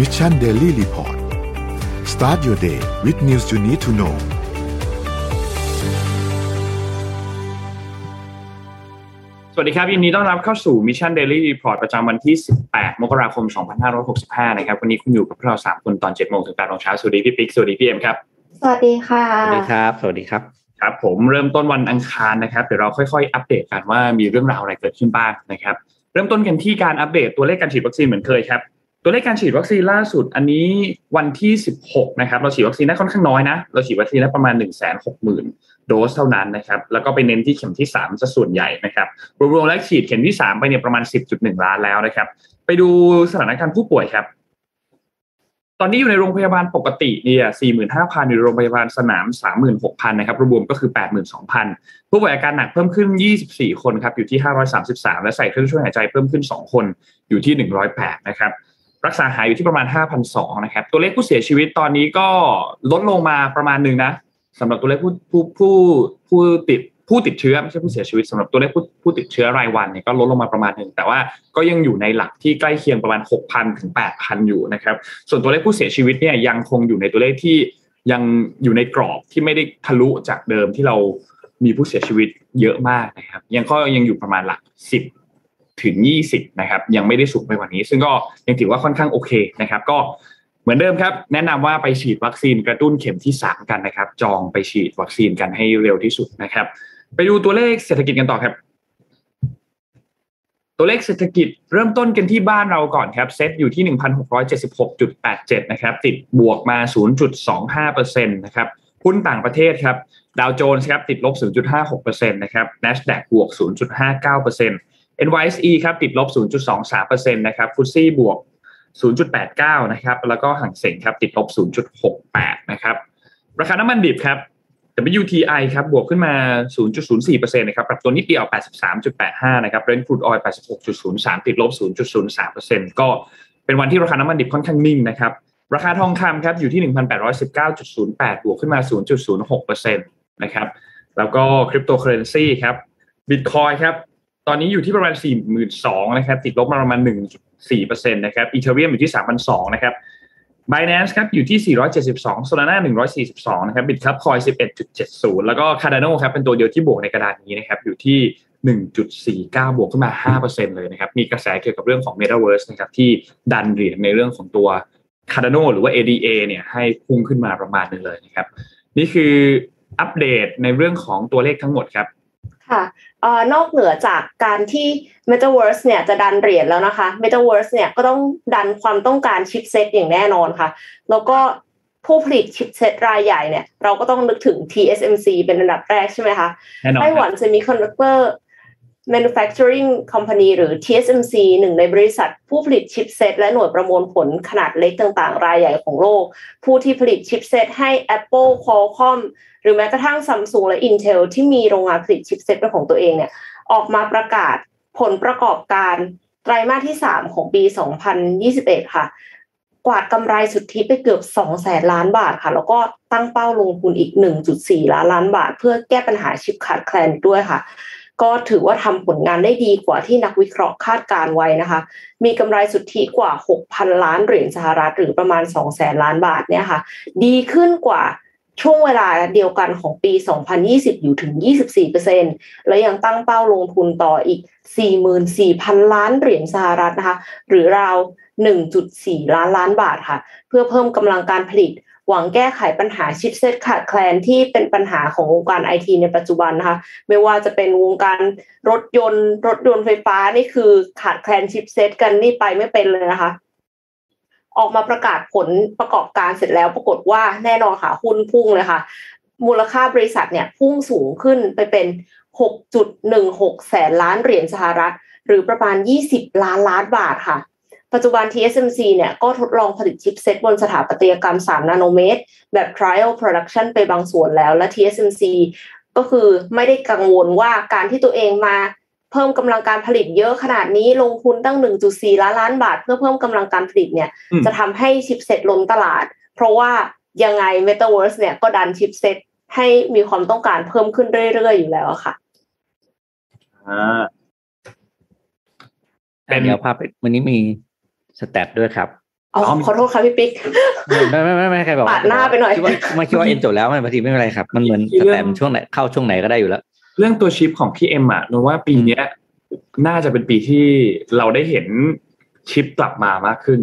Mission Daily Report start your day with news you need to know สวัสดีครับยินดีต้อนรับเข้าสู่ Mission Daily Report ประจำวันที่ 18 มกราคม 2565 นะครับ วันนี้คุณอยู่กับพวกเรา 3 คนตอน 7 โมงถึง8โมงเช้า สวัสดีพี่ปิ๊ก สวัสดีพี่เอ็มครับ สวัสดีค่ะ สวัสดีครับ สวัสดีครับ ครับ ผมเริ่มต้นวันอังคารนะครับ เดี๋ยวเราค่อยๆ อัปเดตกันว่ามีเรื่องราวอะไรเกิดขึ้นบ้างนะครับ เริ่มต้นกันที่การอัปเดตตัวเลขการฉีดวัคซีนเหมือนเคยครับ ตัวเลขการฉีดวัคซีนล่าสุดอันนี้วันที่ 16 นะครับ เราฉีดวัคซีนได้ค่อนข้างน้อยนะ เราฉีดวัคซีนได้ประมาณ 1 6 0 0 0 0 โดสเท่านั้นนะครับ แล้วก็ไปเน้นที่เข็มที่3ซะส่วนใหญ่นะครับ รวมๆแล้วฉีดเข็มที่ 3 ไปเนี่ยประมาณ 10.1 ล้านแล้วนะครับ ไปดูสถานการณ์ผู้ป่วยครับ ตอนนี้อยู่ในโรงพยาบาลปกติเนี่ย45,000อยู่ในโรงพยาบาลสนาม 36,000นะครับ รวมๆก็คือ 82,000 ผู้ป่วยอาการหนักเพิ่มขึ้น 24 คนครับ อยู่ที่ 533 และใส่เครื่องช่วยหายใจเพิ่มขึ้น 2 คน อยู่ที่ 108 นะครับ รักษาหายอยู่ที่ประมาณ 5,200นะครับ ตัวเลขผู้เสียชีวิตตอนนี้ก็ลดลงมาประมาณหนึ่งนะสำหรับตัวเลขผู้ผู้ผู้ผู้ติดผู้ติดเชื้อไม่ใช่ผู้เสียชีวิตสำหรับตัวเลขผู้ผู้ติดเชื้อรายวันเนี่ยก็ลดลงมาประมาณหนึ่งแต่ว่าก็ยังอยู่ในหลักที่ใกล้เคียงประมาณ 6,000ถึง8,000 อยู่นะครับ ส่วนตัวเลขผู้เสียชีวิตเนี่ยยังคงอยู่ในตัวเลขที่ยังอยู่ในกรอบที่ไม่ได้ทะลุจากเดิมที่เรามีผู้เสียชีวิตเยอะมากนะครับ ยังก็ยังอยู่ประมาณหลัก 10 ถึง 20 นะครับ ยังไม่ได้สูงไปกว่านี้ ซึ่งก็ยังถือว่าค่อนข้างโอเคนะครับ ก็เหมือนเดิมครับ แนะนำว่าไปฉีดวัคซีนกระตุ้นเข็มที่ 3 กันนะครับ จองไปฉีดวัคซีนกันให้เร็วที่สุดนะครับ ไปดูตัวเลขเศรษฐกิจกันต่อครับ ตัวเลขเศรษฐกิจเริ่มต้นกันที่บ้านเราก่อนครับ เซตอยู่ที่ 1,676.87 นะครับ ติดบวกมา 0.25%นะครับหุ้นต่างประเทศครับดาวโจนส์ครับติดลบ 0.56%นะครับ NASDAQ บวก 0.59% NYSE ครับติดลบ 0.23%นะครับฟุตซี่บวก 0.89 นะครับ แล้วก็ห่างเสงครับติดลบ 0.68 นะครับ ราคาน้ำมันดิบครับ WTI ครับบวกขึ้นมา 0.04%นะครับปรับตัวนิดเดียว 83.85 นะครับ Brent crude oil 86.03 ติดลบ 0.03%ก็เป็นวันที่ราคาน้ำมันดิบค่อนข้างนิ่งนะครับ ราคาทองคำครับอยู่ที่ 1,819.08 บวกขึ้นมา 0.06%นะครับ แล้วก็คริปโตเคอเรนซีครับบิตคอยครับ อนนี้อยู่ที่ประมาณ 42,000นะครับติดลบมาประมาณ 1.4%นะครับอีเทเรียมอยู่ที่3,200นะครับ Binance ครับอยู่ที่ 472 Solana 142 นะครับ Bitcup Coin 11.70 แล้วก็ Cardano ครับเป็นตัวเดียวที่บวกในกระดานนี้นะครับอยู่ที่ 1.49 บวกขึ้นมา 5%เลยนะครับ มีกระแสเกี่ยวกับเรื่องของ Metaverse นะครับที่ดันเหรียญในเรื่องของตัว Cardano หรือว่า ADA เนี่ยให้พุ่งขึ้นมาประมาณนึงเลยนะครับ นี่คืออัปเดตในเรื่องของตัวเลขทั้งหมดครับ ค่ะ นอกเหนือจากการที่ Metaverse เนี่ยจะดันเหรียญแล้วนะคะ Metaverse เนี่ยก็ต้องดันความต้องการชิปเซตอย่างแน่นอนค่ะ แล้วก็ผู้ผลิตชิปเซตรายใหญ่เนี่ย เราก็ต้องนึกถึง TSMC เป็นอันดับแรกใช่ไหมคะแน่นอนไต้หวัน Semiconductor Manufacturing Company หรือ TSMC หนึ่งในบริษัทผู้ผลิตชิปเซตและหน่วยประมวลผลขนาดเล็กต่างๆ รายใหญ่ของโลก ผู้ที่ผลิตชิปเซตให้ Apple Qualcomm หรือแม้กระทั่ง Samsung และ Intel ที่มีโรงงานผลิตชิปเซตเป็นของตัวเองเนี่ยออกมาประกาศผลประกอบการไตรมาสที่ 3 ของปี 2021 ค่ะ กวาดกำไรสุทธิไปเกือบ 2 แสนล้านบาทค่ะ แล้วก็ตั้งเป้าลงทุนอีก 1.4 ล้านล้านบาท เพื่อแก้ปัญหาชิปขาดแคลนด้วยค่ะ ก็ถือว่าทำผลงานได้ดีกว่าที่นักวิเคราะห์คาดการไว้นะคะ มีกำไรสุทธิกว่า 6,000 ล้านเหรียญสหรัฐหรือประมาณ2แสนล้านบาทเนี่ยค่ะ ดีขึ้นกว่าช่วงเวลาเดียวกันของปี 2020 อยู่ถึง 24%และยังตั้งเป้าลงทุนต่ออีก 44,000 ล้านเหรียญสหรัฐนะคะ หรือราว 1.4 ล้านล้านบาทค่ะ เพื่อเพิ่มกำลังการผลิต หวังแก้ไขปัญหาชิปเซตขาดแคลนที่เป็นปัญหาของวงการไอทีในปัจจุบันนะคะ ไม่ว่าจะเป็นวงการรถยนต์ รถยนต์ไฟฟ้านี่คือขาดแคลนชิปเซตกันนี่ไปไม่เป็นเลยนะคะ ออกมาประกาศผลประกอบการเสร็จแล้วปรากฏว่าแน่นอนค่ะหุ้นพุ่งเลยค่ะ มูลค่าบริษัทเนี่ยพุ่งสูงขึ้นไปเป็น 6.16 แสนล้านเหรียญสหรัฐ หรือประมาณ 20 ล้านล้านบาทค่ะ ปัจจุบัน TSMC เนี่ยก็ทดลองผลิตชิปเซตบนสถาปัตยกรรม 3 นาโนเมตร แบบ trial production ไปบางส่วนแล้ว และ TSMC ก็คือไม่ได้กังวลว่าการที่ตัวเองมาเพิ่มกำลังการผลิตเยอะขนาดนี้ลงทุนตั้ง 1.4 ล้านล้านบาท เพื่อเพิ่มกำลังการผลิตเนี่ยอืมจะทำให้ชิปเซตล้นตลาด เพราะว่ายังไง Metaverse เนี่ยก็ดันชิปเซตให้มีความต้องการเพิ่มขึ้นเรื่อยๆอยู่แล้วอะค่ะอ่าเป็นเดี๋ยวพาไปวันนี้มี สแตทด้วยครับอ๋อขอโทษค่ะพี่ปิ๊กไม่ไม่ไม่ไม่ใครบอกปาดหน้าไปหน่อยคิดว่าไม่คิดว่าเอ็นจบแล้วมันบางทีไม่เป็นไรครับ มันเหมือนสแตมป์ช่วงไหนเข้าช่วงไหนก็ได้อยู่แล้ว เรื่องตัวชิปของพี่เอ็มอะนนว่าปีเนี้ยน่าจะเป็นปีที่เราได้เห็นชิปกลับมามากขึ้น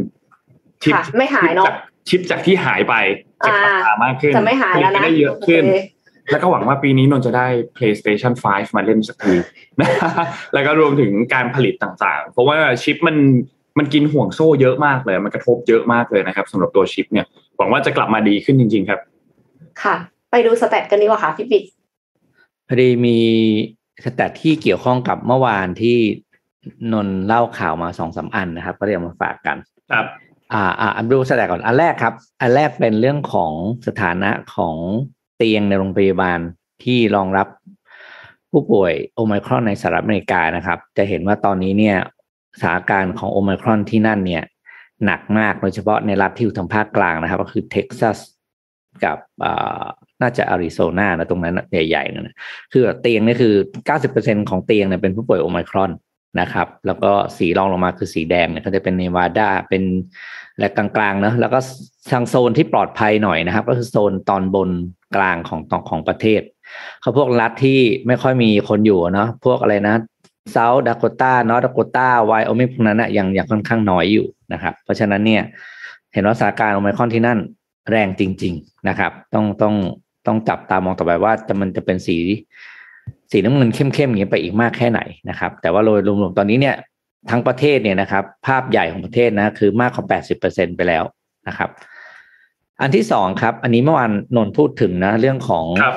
ชิปค่ะไม่หายเนอะชิปจากชิปจากที่หายไปจะกลับมามากขึ้นจะไม่หายแล้วนะผตได้เยอะขึ้นโอเคแล้วก็หวังว่าปีนี้นนท์จะได้ PlayStation 5 มาเล่นสักทีแล้วก็รวมถึงการผลิตต่างๆ เพราะว่าชิปมัน มันกินห่วงโซ่เยอะมากเลย มันกระทบเยอะมากเลยนะครับสำหรับตัวชิปเนี่ยหวังว่าจะกลับมาดีขึ้นจริง ๆ ครับ ค่ะ ไปดูสแตทกันดีกว่าค่ะพี่ปิ๊กพอดีมีสแตทที่เกี่ยวข้องกับเมื่อวานที่นนท์เล่าข่าวมาสองสามอันนะครับ ก็เลยเอามาฝากกันครับอ่าอ่าอันดู stat ก่อนอันแรกครับ อันแรกเป็นเรื่องของสถานะของเตียงในโรงพยาบาลที่รองรับผู้ป่วยโอไมครอนในสหรัฐอเมริกานะครับ จะเห็นว่าตอนนี้เนี่ย สถานการณ์ของโอไมครอนที่นั่นเนี่ย หนักมากโดยเฉพาะในรัฐที่อยู่ทางภาคกลางนะครับ ก็คือเท็กซัสกับน่าจะอาริโซนานะตรงนั้นใหญ่ๆนะคือเตียงนี่คือ 90%ของเตียงเนี่ยเป็นผู้ป่วยโอไมครอนนะครับ แล้วก็สีรองลงมาคือสีแดงเนี่ยก็จะเป็นเนวาดาเป็นและกลางๆเนะแล้วก็ทางโซนที่ปลอดภัยหน่อยนะครับ ก็คือโซนตอนบนกลางของของประเทศเขาพวกรัฐที่ไม่ค่อยมีคนอยู่เนาะพวกอะไรนะ เซาท์ดาโกตานอร์ทดาโกตาไวโอมิงพวกนั้นนะยังยังค่อนข้างน้อยอยู่นะครับ เพราะฉะนั้นเนี่ยเห็นว่าสถานการณ์โอไมครอนที่นั่นแรงจริง ๆนะครับ ต้องต้องต้องจับตามองต่อไปว่าจะมันจะเป็นสี สีน้ำเงินเข้มๆอย่างนี้ไปอีกมากแค่ไหนนะครับ แต่ว่าโดยรวมๆตอนนี้เนี่ยทั้งประเทศเนี่ยนะครับ ภาพใหญ่ของประเทศนะคือมากกว่า 80%ไปแล้วนะครับ อันที่สองครับ อันนี้เมื่อวานนนท์พูดถึงนะ เรื่องของครับ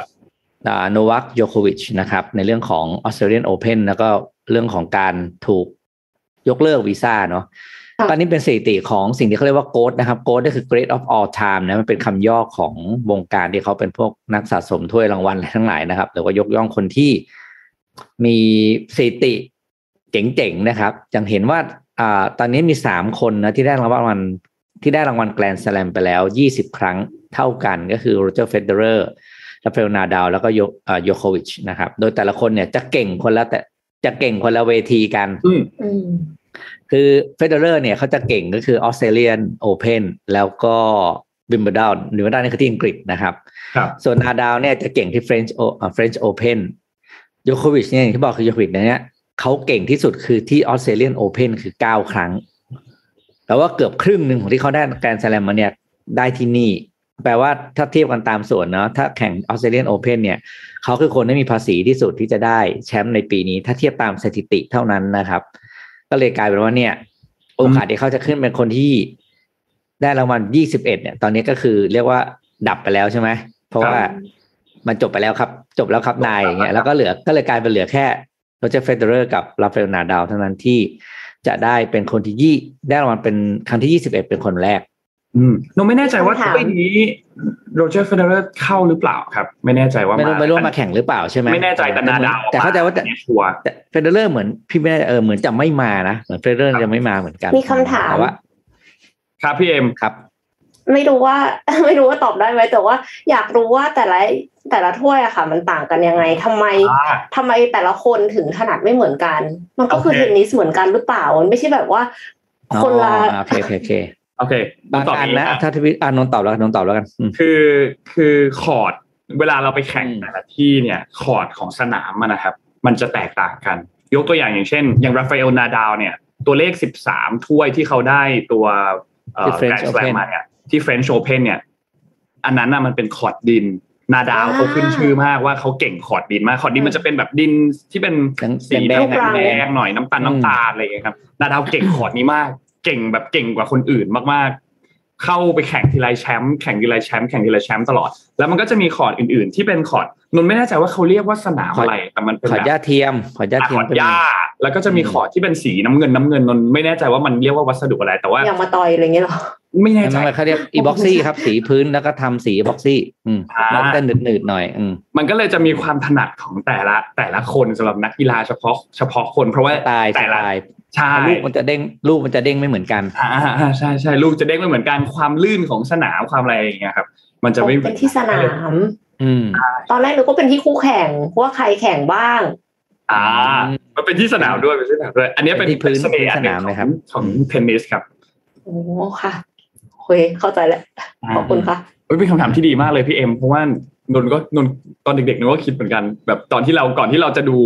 โนวัคโยโควิชนะครับ ในเรื่องของ Australian Open แล้วก็ เรื่องของการถูกยกเลิกวีซ่าเนาะค่ะตอนนี้เป็นสถิติของสิ่งที่เขาเรียกว่าโกดนะครับโกดก็คือ Great of All Time นะมันเป็นคำย่อของวงการที่เขาเป็นพวกนักสะสมถ้วยรางวัลอะไรทั้งหลายนะครับหรือว่ายกย่องคนที่มีสถิติเจ๋งๆนะครับอย่างเห็นว่าอ่าตอนนี้มีสามคนนะที่ได้รางวัลที่ได้รางวัลแกรนด์สแลมไปแล้วยี่สิบครั้งเท่ากันก็คือโรเจอร์เฟเดอร์ราฟาเอลนาดาลแล้วก็โยอ่าโยโควิชนะครับ โดยแต่ละคนเนี่ยจะเก่งคนละแต่ จะเก่งคนละเวทีกันอืมอืมคือเฟเดอร์เนี่ยเขาจะเก่งก็คือออสเตรเลียนโอเพนแล้วก็บิมเบ r ร์ดาวบิมเบ r ร์ดาวนี่คือที่อังกฤษนะครับครับ ส่วนนาดาลเนี่ยจะเก่งที่เฟรนช์โอเฟรนช์โอเพนโยโควิชเนี่ยอย่างที่บอกคือโยโควิชเนี่ยเขาเก่งที่สุดคือที่ออสเตรเลียนโอเพนคือเก้าครั้ง แต่ว่าเกือบครึ่งหนึ่งของที่เขาได้แกรนด์สแลมมาเนี่ยได้ที่นี่ แปลว่าถ้าเทียบกันตามส่วนเนาะถ้าแข่งออสเตรเลียนโอเพนเนี่ยเขาคือคนที่มีภาษีที่สุดที่จะได้แชมป์ในปีนี้ ถ้าเทียบตามสถิติเท่านั้นนะครับ ก็เลยกลายเป็นว่าเนี่ย โอกาสที่เขาจะขึ้นเป็นคนที่ได้รางวัล21เนี่ย ตอนนี้ก็คือเรียกว่าดับไปแล้วใช่ไหมเพราะว่ามันจบไปแล้วครับ จบแล้วครับนายอย่างเงี้ยแล้วก็เหลือก็เลยกลายเป็นเหลือแค่โรเจอร์เฟเดอร์กับราฟาเอลนาดาลเท่านั้นที่จะได้เป็นคนที่ยี่ได้รางวัลเป็นครั้งที่21เป็นคนแรก อืมนนไม่แน่ใจว่าคำถามถ้วยนี้โรเจอร์เฟเดอร์เข้าหรือเปล่าครับ ไม่แน่ใจว่าไม่รู้ไม่รู้ว่ามาแข่งหรือเปล่าใช่ไหมไม่แน่ใจแต่นาดาลแต่เข้าใจว่าแต่อันนี้ชัวร์แต่เฟเดอร์เหมือนพี่ไม่แน่เออเหมือนจะไม่มานะเหมือนเฟเดอร์จะไม่มาเหมือนกันมีคำถามแต่ว่าครับพี่เอ็มครับ ไม่รู้ว่าไม่รู้ว่าตอบได้ไหมแต่ว่าอยากรู้ว่าแต่ละแต่ละถ้วยอะค่ะ มันต่างกันยังไงทำไมอ่าทำไมแต่ละคนถึงถนัดไม่เหมือนกัน มันก็คือโอเคเทนนิสเหมือนกันหรือเปล่ามันไม่ใช่แบบว่าคนละอ๋อโอเคโอเค โอเคโอเคบางตอบอันนี้นะครับถ้าทวิตอ่านนท์ตอบแล้วกันนนท์ตอบแล้วกันอืมคือคือคอร์ดเวลาเราไปแข่งอืมแต่ละที่เนี่ยคอร์ดของสนามอะนะครับ มันจะแตกต่างกัน ยกตัวอย่างอย่างเช่น อย่างราฟาเอลนาดาลเนี่ย ตัวเลข13ถ้วยที่เขาได้ตัวเอ่อที่ French แกรนด์สแลม Open มาเนี่ยที่ French Open เนี่ย อันนั้นน่ะมันเป็นคอร์ตดินนาดาลอ่าเขาขึ้นชื่อมากว่าเขาเก่งคอร์ตดินมากคอร์ตดินมันจะเป็นแบบดินที่เป็นสีแดแดงงๆแดงๆหน่อยน้ำตาลอืมน้ำตาลอะไรอย่างเงี้ยครับนาดาลเก่งคอร์ตนี้มาก เก่งแบบเก่งกว่าคนอื่นมากๆ เข้าไปแข่งทีไรแชมป์แข่งทีไรแชมป์แข่งทีไรแชมป์ตลอด แล้วมันก็จะมีคอร์ดอื่น ๆ ที่เป็นคอร์ดนนท์ไม่แน่ใจว่าเขาเรียกว่าสนามอะไรแต่มันเป็นขอแบบหญ้าเทียมขอหญ้าอะเทีคยอมร์ดหญ้าแล้วก็จะมีคอร์ดที่เป็นสีน้ำเงินน้ำเงินนนท์ไม่แน่ใจว่ามันเรียกว่าวัสดุอะไรแต่ว่าอย่างมาต่อยอะไรเงี้ยเหรอไม่แน่เป็นใจมันเขาเรียกอีบ็อกซี่ครับ สีพื้นแล้วก็ทำสีบ็อกซี่ อืมอ่าแล้วก็หนืดๆหน่อย อืมมันก็เลยจะมีความถนัดของแต่ละแต่ละคนสำหรับนักกีฬาเฉพาะเฉพาะคน เพราะว่าสไตล์สแต่ละไตล์ ใช่ลูกมันจะเด้งลูกมันจะเด้งไม่เหมือนกันอ่าอ่าใช่ใช่ลูกจะเด้งไม่เหมือนกันความลื่นของสนามความอะไรอย่างเงี้ยครับ มันจะไม่เป็นที่สนามอืมตอนแรกนึกว่าเป็นที่คู่แข่งว่าใครแข่งบ้าง อ่า มันเป็นที่สนามด้วยเป็นที่สนามด้วย อันนี้เป็นเป็นที่พื้นเสน่ห์อันหนึ่งพื้นสนามขเลยองครับ ของเทนนิสครับโอ้ค่ะเคเข้าใจแล้วขอบคุณค่ะเอ้ยเป็นคำถามที่ดีมากเลยพี่เอ็มเพราะว่านนท์ก็นนท์ตอนเด็กๆนนท์ก็คิดเหมือนกัน แบบตอนที่เราก่อนที่เราจะดู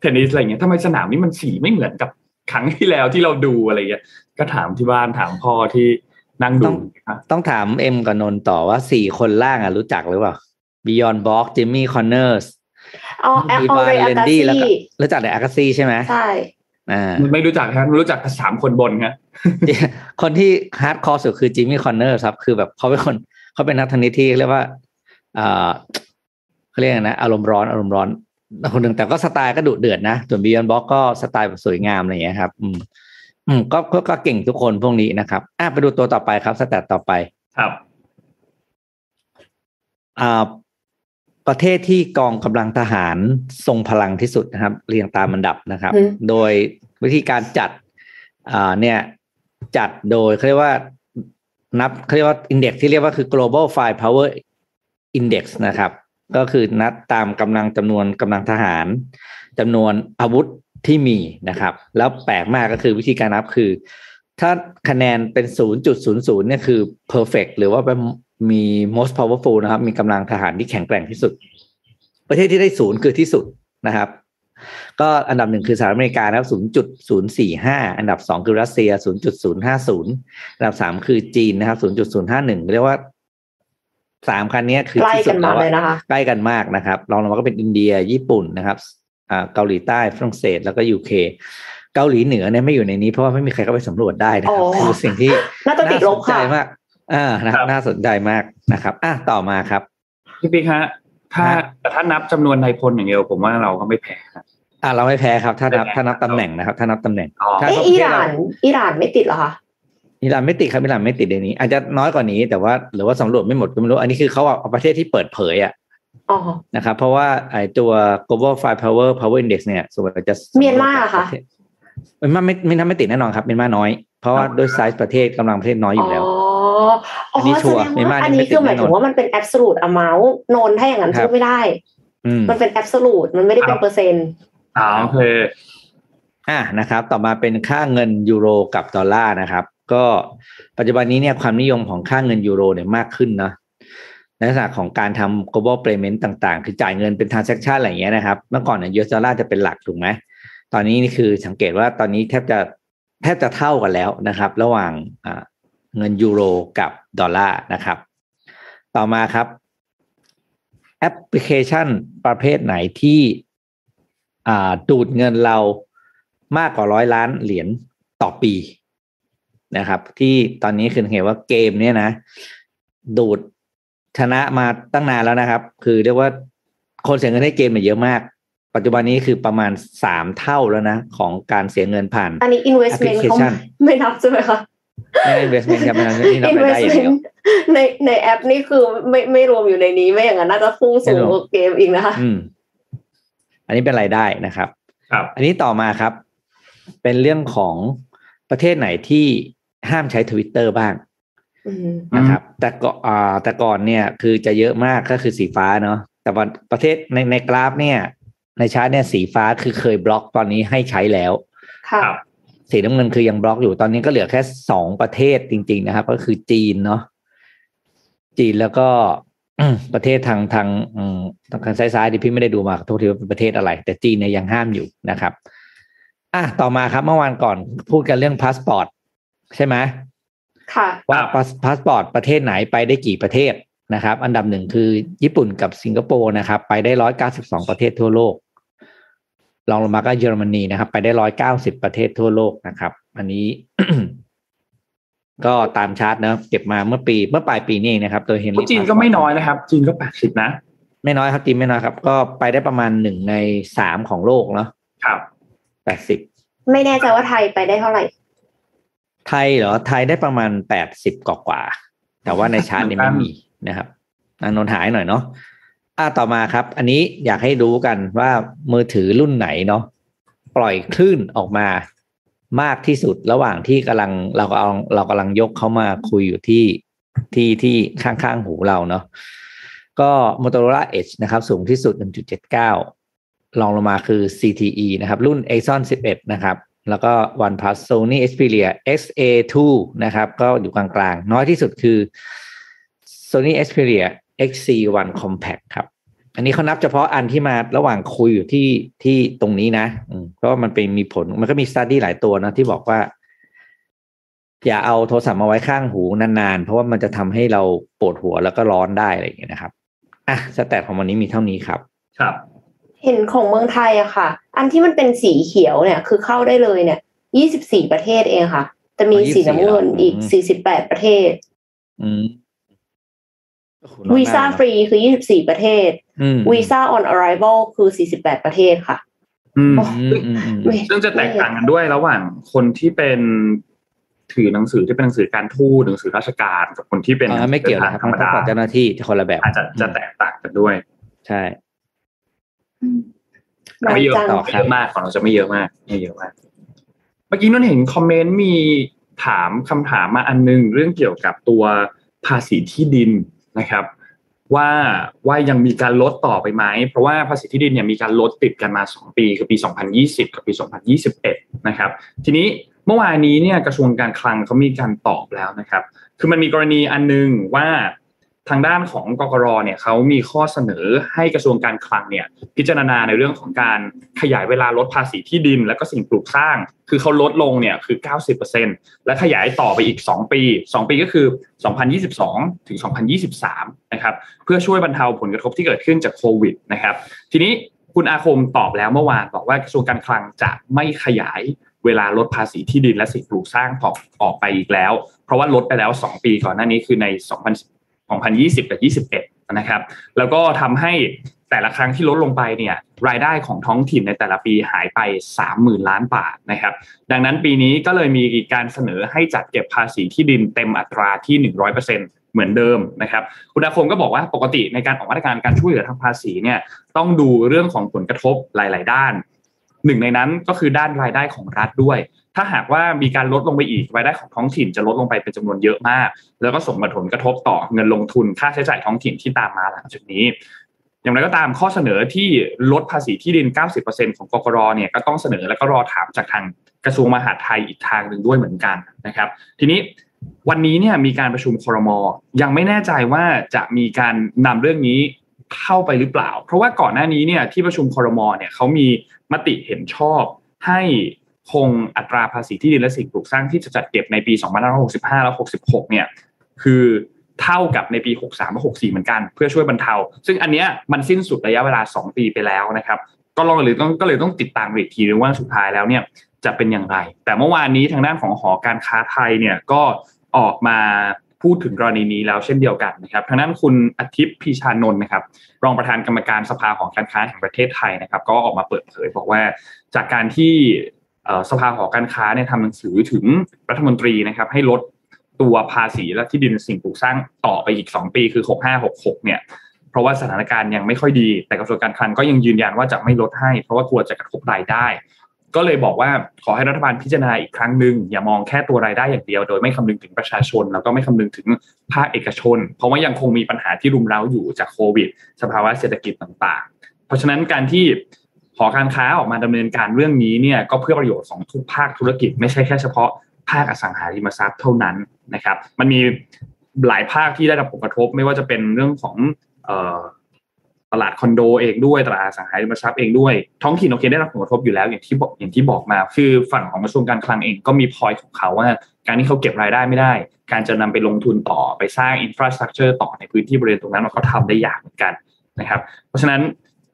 เทนนิสอะไรเงี้ยทำไมสนามนี้มันสีไม่เหมือนกับ ครั้งที่แล้วที่เราดูอะไรเงี้ยก็ถามที่บ้านถามพ่อที่นั่งดูต้องถามเอ็มกับนนท์ต่อว่าสี่คนล่างอะรู้จักหรือเปล่า Björn Borg Jimmy Connors อ๋ออังเดรอากาซีแล้วก็รู้จักแต่อากาซีใช่ไหมใช่อ่าไม่รู้จักครับรู้จักสามคนบนครับคนที่ hardcore สุดคือจิมมี่คอนเนอร์ครับ คือแบบเขาเป็นคนเขาเป็นนักเทนนิสที่เรียกว่าอ่าเขาเรียกนะ อารมณ์ร้อนอารมณ์ร้อน คนหนึ่งแต่ก็สไตล์ก็ดุเดือดนะส่วน Björn Borg ก็สไตล์แบบสวยงามอะไรอย่างเงี้ยครับ อืมอืมก็ก็ก็เก่งทุกคนพวกนี้นะครับอะไปดูตัวต่อไปครับ stat ต่อไปครับอ่าประเทศที่กองกำลังทหารทรงพลังที่สุดนะครับ เรียงตามอันดับนะครับอืมโดยวิธีการจัดอ่าเนี่ย จัดโดยเขาเรียกว่านับเขาเรียกว่า index ที่เรียกว่าคือ global fire power index นะครับ ก็คือนับตามกำลังจำนวนกำลังทหารจำนวนอาวุธที่มีนะครับ แล้วแปลกมากก็คือวิธีการนับคือ ถ้าคะแนนเป็น 0.00เนี่ยคือ perfect หรือว่าเป็นมี most powerful นะครับ มีกำลังทหารที่แข็งแกร่งที่สุด ประเทศที่ได้ศูนย์คือที่สุดนะครับ ก็อันดับหนึ่งคือสหรัฐอเมริกานะครับ 0.045 อันดับสองคือรัสเซีย 0.050 อันดับสามคือจีนนะครับ 0.051 เรียกว่า สามคันนี้คือใกล้ที่สุกัดนแล้มาวอะเลยนะคะใกล้กันมากนะครับรองลงมาก็เป็นอินเดียญี่ปุ่นนะครับอ่าเกาหลีใต้ฝรั่งเศสแล้วก็ยูเคเกาหลีเหนือเนี่ยไม่อยู่ในนี้เพราะว่าไม่มีใครเข้าไปสำรวจได้นะครับอ๋อคือสิ่งที่น่าจะติดลบน่าสนใจค่ะมากอ่านะครับครับน่าสนใจมากนะครับ อะต่อมาครับพี่ปิ๊กฮะถ้าฮะแต่ถ้านับจำนวนนายพลอย่างเดียวผมว่าเราก็ไม่แพ้ครับอะเราไม่แพ้ครับ ถ้านับไม่แพ้ถ้านับตำแหน่งนะครับ ถ้านับตำแหน่งอ๋อใช่เอะเพราะอิประเทศหร่านอิหร่านไม่ติดเหรอคะ อิหร่านไม่ติดครับอิหร่านไม่ติดในนี้ อาจจะน้อยกว่านี้แต่ว่าหรือว่าสำรวจไม่หมดก็ไม่รู้ อันนี้คือเขาเอาประเทศที่เปิดเผยอะอ๋อนะครับเพราะว่าไอ้ตัว global fire power power index เนี่ยส่วนใหญ่จะเมียนมาอะคะเมียนมาไม่เมียนมาไม่ติดแน่นอนครับเมียนมาน้อย เพราะว่าด้วยไซส์ประเทศกำลังประเทศน้อยอยู่แล้วอ๋ออ๋ออันนี้แสชัวร์ดงเมียนมาว่าอันนี่นี้ไม่ติดคือหมายถึงแน่นอนว่ามันเป็น absolute amount นนถ้าอย่างนั้นครับพูดไม่ได้อืมมันเป็น absolute มันไม่ได้เป็นเปอร์เซ็นต์อ๋อโอเคอะนะครับ ต่อมาเป็นค่าเงินยูโรกับดอลลาร์นะครับ ก็ปัจจุบันนี้เนี่ยความนิยมของค่าเงินยูโรเนี่ยมากขึ้นนะในลักษณะของการทำ global payment ต่างๆ คือจ่ายเงินเป็น transaction อะไรอย่างเงี้ยนะครับ เมื่อก่อนเนี่ย US ดอลลาร์จะเป็นหลักถูกไหม ตอนนี้นี่คือสังเกตว่าตอนนี้แทบจะแทบจะเท่ากันแล้วนะครับ ระหว่างเงินยูโรกับดอลลาร์นะครับ ต่อมาครับแอปพลิเคชันประเภทไหนที่ดูดเงินเรามากกว่าร้อยล้านเหรียญต่อปี นะครับ ที่ตอนนี้คือเห็นว่าเกมเนี่ยนะ ดูดชนะมาตั้งนานแล้วนะครับ คือเรียกว่าคนเสียเงินให้เกมเนี่ยเยอะมาก ปัจจุบันนี้คือประมาณสามเท่าแล้วนะ ของการเสียเงินผ่าน อันนี้ investment เขา application ไม่นับใช่ไหมคะไม่ได้ investment ครับไม่ได้นี่นับรายได้อย่างเดียว investment ในในแอปนี่คือไม่ไม่รวมอยู่ในนี้ ไม่อย่างนั้นน่าจะพุ่งสูงไม่รวมกว่าเกมอีกนะคะอืมอันนี้เป็นรายได้นะครับ ครับ อันนี้ต่อมาครับ เป็นเรื่องของประเทศไหนที่ ห้ามใช้ทวิตเตอร์บ้างอืมนะครับ แต่ก็อ่าแต่ก่อนเนี่ยคือจะเยอะมากก็คือสีฟ้าเนาะแต่ว่าประเทศในในกราฟเนี่ย ในชาร์ตเนี่ยสีฟ้าคือเคยบล็อกตอนนี้ให้ใช้แล้วค่ะครับสีน้ำเงินคือยังบล็อกอยู่ตอนนี้ก็เหลือแค่สองประเทศจริง ๆ นะครับ ก็คือจีนเนาะจีนแล้วก็ประเทศทางทางอืมทางซ้ายๆที่พี่ไม่ได้ดูมาขอโทษทีว่าเป็นประเทศอะไร แต่จีนเนี่ยยังห้ามอยู่นะครับ อะต่อมาครับเมื่อวานก่อนพูดกันเรื่องพาสปอร์ต ใช่ไหมค่ะว่าพาสพาสปอร์ตประเทศไหนไปได้กี่ประเทศนะครับ อันดับหนึ่งคือญี่ปุ่นกับสิงคโปร์นะครับ ไปได้ร้อยเก้าสิบสองประเทศทั่วโลกรองลงมาก็เยอรมนีนะครับ ไปได้ร้อยเก้าสิบประเทศทั่วโลกนะครับ อันนี้ก็ตามชาร์ตนะเก็บมาเมื่อปีเมื่อปลายปีนี้เองนะครับโดยเฮนรี่จีนก็ไม่น้อยนะครับ จีนก็แปดสิบนะ ไม่น้อยครับจีนไม่น้อยครับ ก็ไปได้ประมาณหนึ่งในสามของโลกเนาะครับแปดสิบไม่แน่ใจว่าไทยไปได้เท่าไหร่ ไทยเหรอไทยได้ประมาณแปดสิบกว่าๆแต่ว่าในชาร์ตนี้ไม่มีนะครับนางนนหายหน่อยเนาะอ่าต่อมาครับ อันนี้อยากให้รู้กันว่ามือถือรุ่นไหนเนาะปล่อยคลื่นออกมามากที่สุดระหว่างที่กำลังเรากำลังเรากำลังยกเขามาคุยอยู่ที่ที่ที่ข้างๆหูเราเนาะก็ Motorola Edge นะครับ สูงที่สุด 1.79 ลองลงมาคือ CTE นะครับ รุ่น Axon 11 นะครับ แล้วก็ OnePlus Sony Xperia XA2 นะครับ ก็อยู่กลางๆ น้อยที่สุดคือ Sony Xperia XC1 Compact ครับ อันนี้เขานับเฉพาะอันที่มาระหว่างคุยอยู่ที่ที่ตรงนี้นะเพราะมันเป็นมีผลมันก็มีสต u d ดี้หลายตัวนะที่บอกว่า อย่าเอาโทรศัพท์มาไว้ข้างหูนานๆ เพราะว่ามันจะทำให้เราปวดหัวแล้วก็ร้อนได้อะไรอย่างเงี้ยนะครับอะสแตทของวันนี้มีเท่านี้ครับ ครับ เห็นของเมืองไทยอะค่ะ อันที่มันเป็นสีเขียวเนี่ย คือเข้าได้เลยเนี่ยยี่สิบสี่ประเทศเองค่ะแต่มีอ๋อ24สีน้ำเงินเหรออืมอีกสี่สิบแปดประเทศอืมโอ้โหน้อยวีซ่ามกนะฟรีคือยี่สิบสี่ประเทศอืมวีซ่า on arrival คือสี่สิบแปดประเทศค่ะอืมโอ้อืมอืมอืมไม่ซึ่งจะแตกต่างกันด้วยระหว่างคนที่เป็นถือหนังสือที่เป็นหนังสือการทูตหนังสือราชการกับคนที่เป็นอ่าไม่เกี่ยวนะครับธรรมมันต้องดากับเจ้าหน้าที่คนละแบบอาจจะจะแตกต่างกันด้วย ใช่น้อย ไม่เยอะจังต่อไม่เยอะมากของเราจะไม่เยอะมากไม่เยอะมาก เมื่อกี้นุ่นเห็นคอมเมนต์มีถามคำถามมาอันนึง เรื่องเกี่ยวกับตัวภาษีที่ดินนะครับ ว่าว่ายังมีการลดต่อไปไหม เพราะว่าภาษีที่ดินเนี่ยมีการลดติดกันมา 2 ปีคือปี 2020 กับปี 2021 นะครับ ทีนี้เมื่อวานนี้เนี่ยกระทรวงการคลังเขามีการตอบแล้วนะครับ คือมันมีกรณีอันนึงว่า ทางด้านของกกรเนี่ยเขามีข้อเสนอให้กระทรวงการคลังเนี่ยพิจารณาในเรื่องของการขยายเวลาลดภาษีที่ดิน และก็สิ่งปลูกสร้าง คือเขาลดลงเนี่ยคือ 90%และขยายต่อไปอีก 2 ปี 2 ปีก็คือ 2022 ถึง 2023 นะครับเพื่อช่วยบรรเทาผลกระทบที่เกิดขึ้นจากโควิดนะครับทีนี้คุณอาคมตอบแล้วเมื่อวานบอกว่ากระทรวงการคลังจะไม่ขยายเวลาลดภาษีที่ดินและสิ่งปลูกสร้างออกออกไปอีกแล้ว เพราะว่าลดไปแล้ว 2 ปีก่อนหน้านี้คือใน 2020 กับ 21 นะครับ แล้วก็ทำให้แต่ละครั้งที่ลดลงไปเนี่ยรายได้ของท้องถิ่นในแต่ละปีหายไป 30,000 ล้านบาทนะครับ ดังนั้นปีนี้ก็เลยมีการเสนอให้จัดเก็บภาษีที่ดินเต็มอัตราที่ 100%เหมือนเดิมนะครับ คุณอาคมก็บอกว่าปกติในการออกมาตรการการช่วยเหลือทางภาษีเนี่ยต้องดูเรื่องของผลกระทบหลาย ๆ ด้าน หนึ่งในนั้นก็คือด้านรายได้ของรัฐด้วย ถ้าหากว่ามีการลดลงไปอีกรายได้ของท้องถิ่นจะลดลงไปเป็นจำนวนเยอะมาก แล้วก็ส่งผลกระทบต่อเงินลงทุนค่าใช้จ่ายท้องถิ่นที่ตามมาหลังจากนี้ อย่างไรก็ตามข้อเสนอที่ลดภาษีที่ดิน 90%ของกกรเนี่ยก็ต้องเสนอแล้วก็รอถามจากทางกระทรวงมหาดไทยอีกทางหนึ่งด้วยเหมือนกันนะครับ ทีนี้วันนี้เนี่ยมีการประชุมครมยังไม่แน่ใจว่าจะมีการนำเรื่องนี้เข้าไปหรือเปล่า เพราะว่าก่อนหน้านี้เนี่ยที่ประชุมครมเนี่ยเขามีมติเห็นชอบให้ คงอัตราภาษีที่ดินและสิ่งปลูกสร้างที่จะจัดเก็บในปี 2565 และ 66 เนี่ย คือเท่ากับในปี 63และ64 เหมือนกัน เพื่อช่วยบรรเทา ซึ่งอันเนี้ยมันสิ้นสุดระยะเวลา 2 ปีไปแล้วนะครับ ก็ลองหรือต้องก็เลยต้องติดตามอีกทีนึงว่าสุดท้ายแล้วเนี่ยจะเป็นอย่างไร แต่เมื่อวานนี้ทางด้านของหอการค้าไทยเนี่ยก็ออกมาพูดถึงกรณีนี้แล้วเช่นเดียวกันนะครับทางด้านคุณอาทิตย์พีชานนท์นะครับ รองประธานกรรมการสภาของการค้าแห่งประเทศไทยนะครับ ก็ออกมาเปิดเผยบอกว่าจากการที่ สภาหอการค้าเนี่ยทำหนังสือถึงรัฐมนตรีนะครับให้ลดตัวภาษีและที่ดินสิ่งปลูกสร้างต่อไปอีก 2 ปีคือ 6566เนี่ยเพราะว่าสถานการณ์ยังไม่ค่อยดี แต่กระทรวงการคลังก็ยังยืนยันว่าจะไม่ลดให้ เพราะว่ากลัวจะกระทบรายได้ ก็เลยบอกว่าขอให้รัฐบาลพิจารณาอีกครั้งหนึ่งอย่ามองแค่ตัวรายได้อย่างเดียว โดยไม่คำนึงถึงประชาชน แล้วก็ไม่คำนึงถึงภาคเอกชน เพราะว่ายังคงมีปัญหาที่รุมเร้าอยู่จากโควิด สภาวะเศรษฐกิจต่างๆ เพราะฉะนั้นการที่ หอการค้าออกมาดำเนินการเรื่องนี้เนี่ยก็เพื่อประโยชน์ของทุกภาคธุรกิจ ไม่ใช่แค่เฉพาะภาคอสังหาริมทรัพย์เท่านั้นนะครับ มันมีหลายภาคที่ได้รับผลกระทบ ไม่ว่าจะเป็นเรื่องของออตลาดคอนโดเองด้วยตลาดอสังหาริมทรัพย์เองด้วยท้องถิ่นโอเคได้รับผลกระทบอยู่แล้วอย่างที่บอกอย่างที่บอกมา คือฝั่งของกระทรวงการคลังเองก็มีพอยของเขาว่า การที่เขาเก็บรายได้ไม่ได้ การจะนำไปลงทุนต่อไปสร้างอินฟราสตรักเจอร์ต่อในพื้นที่บริเวณตรงนั้นมันเขาทำได้ยากเหมือนกันนะครับ เพราะฉะนั้น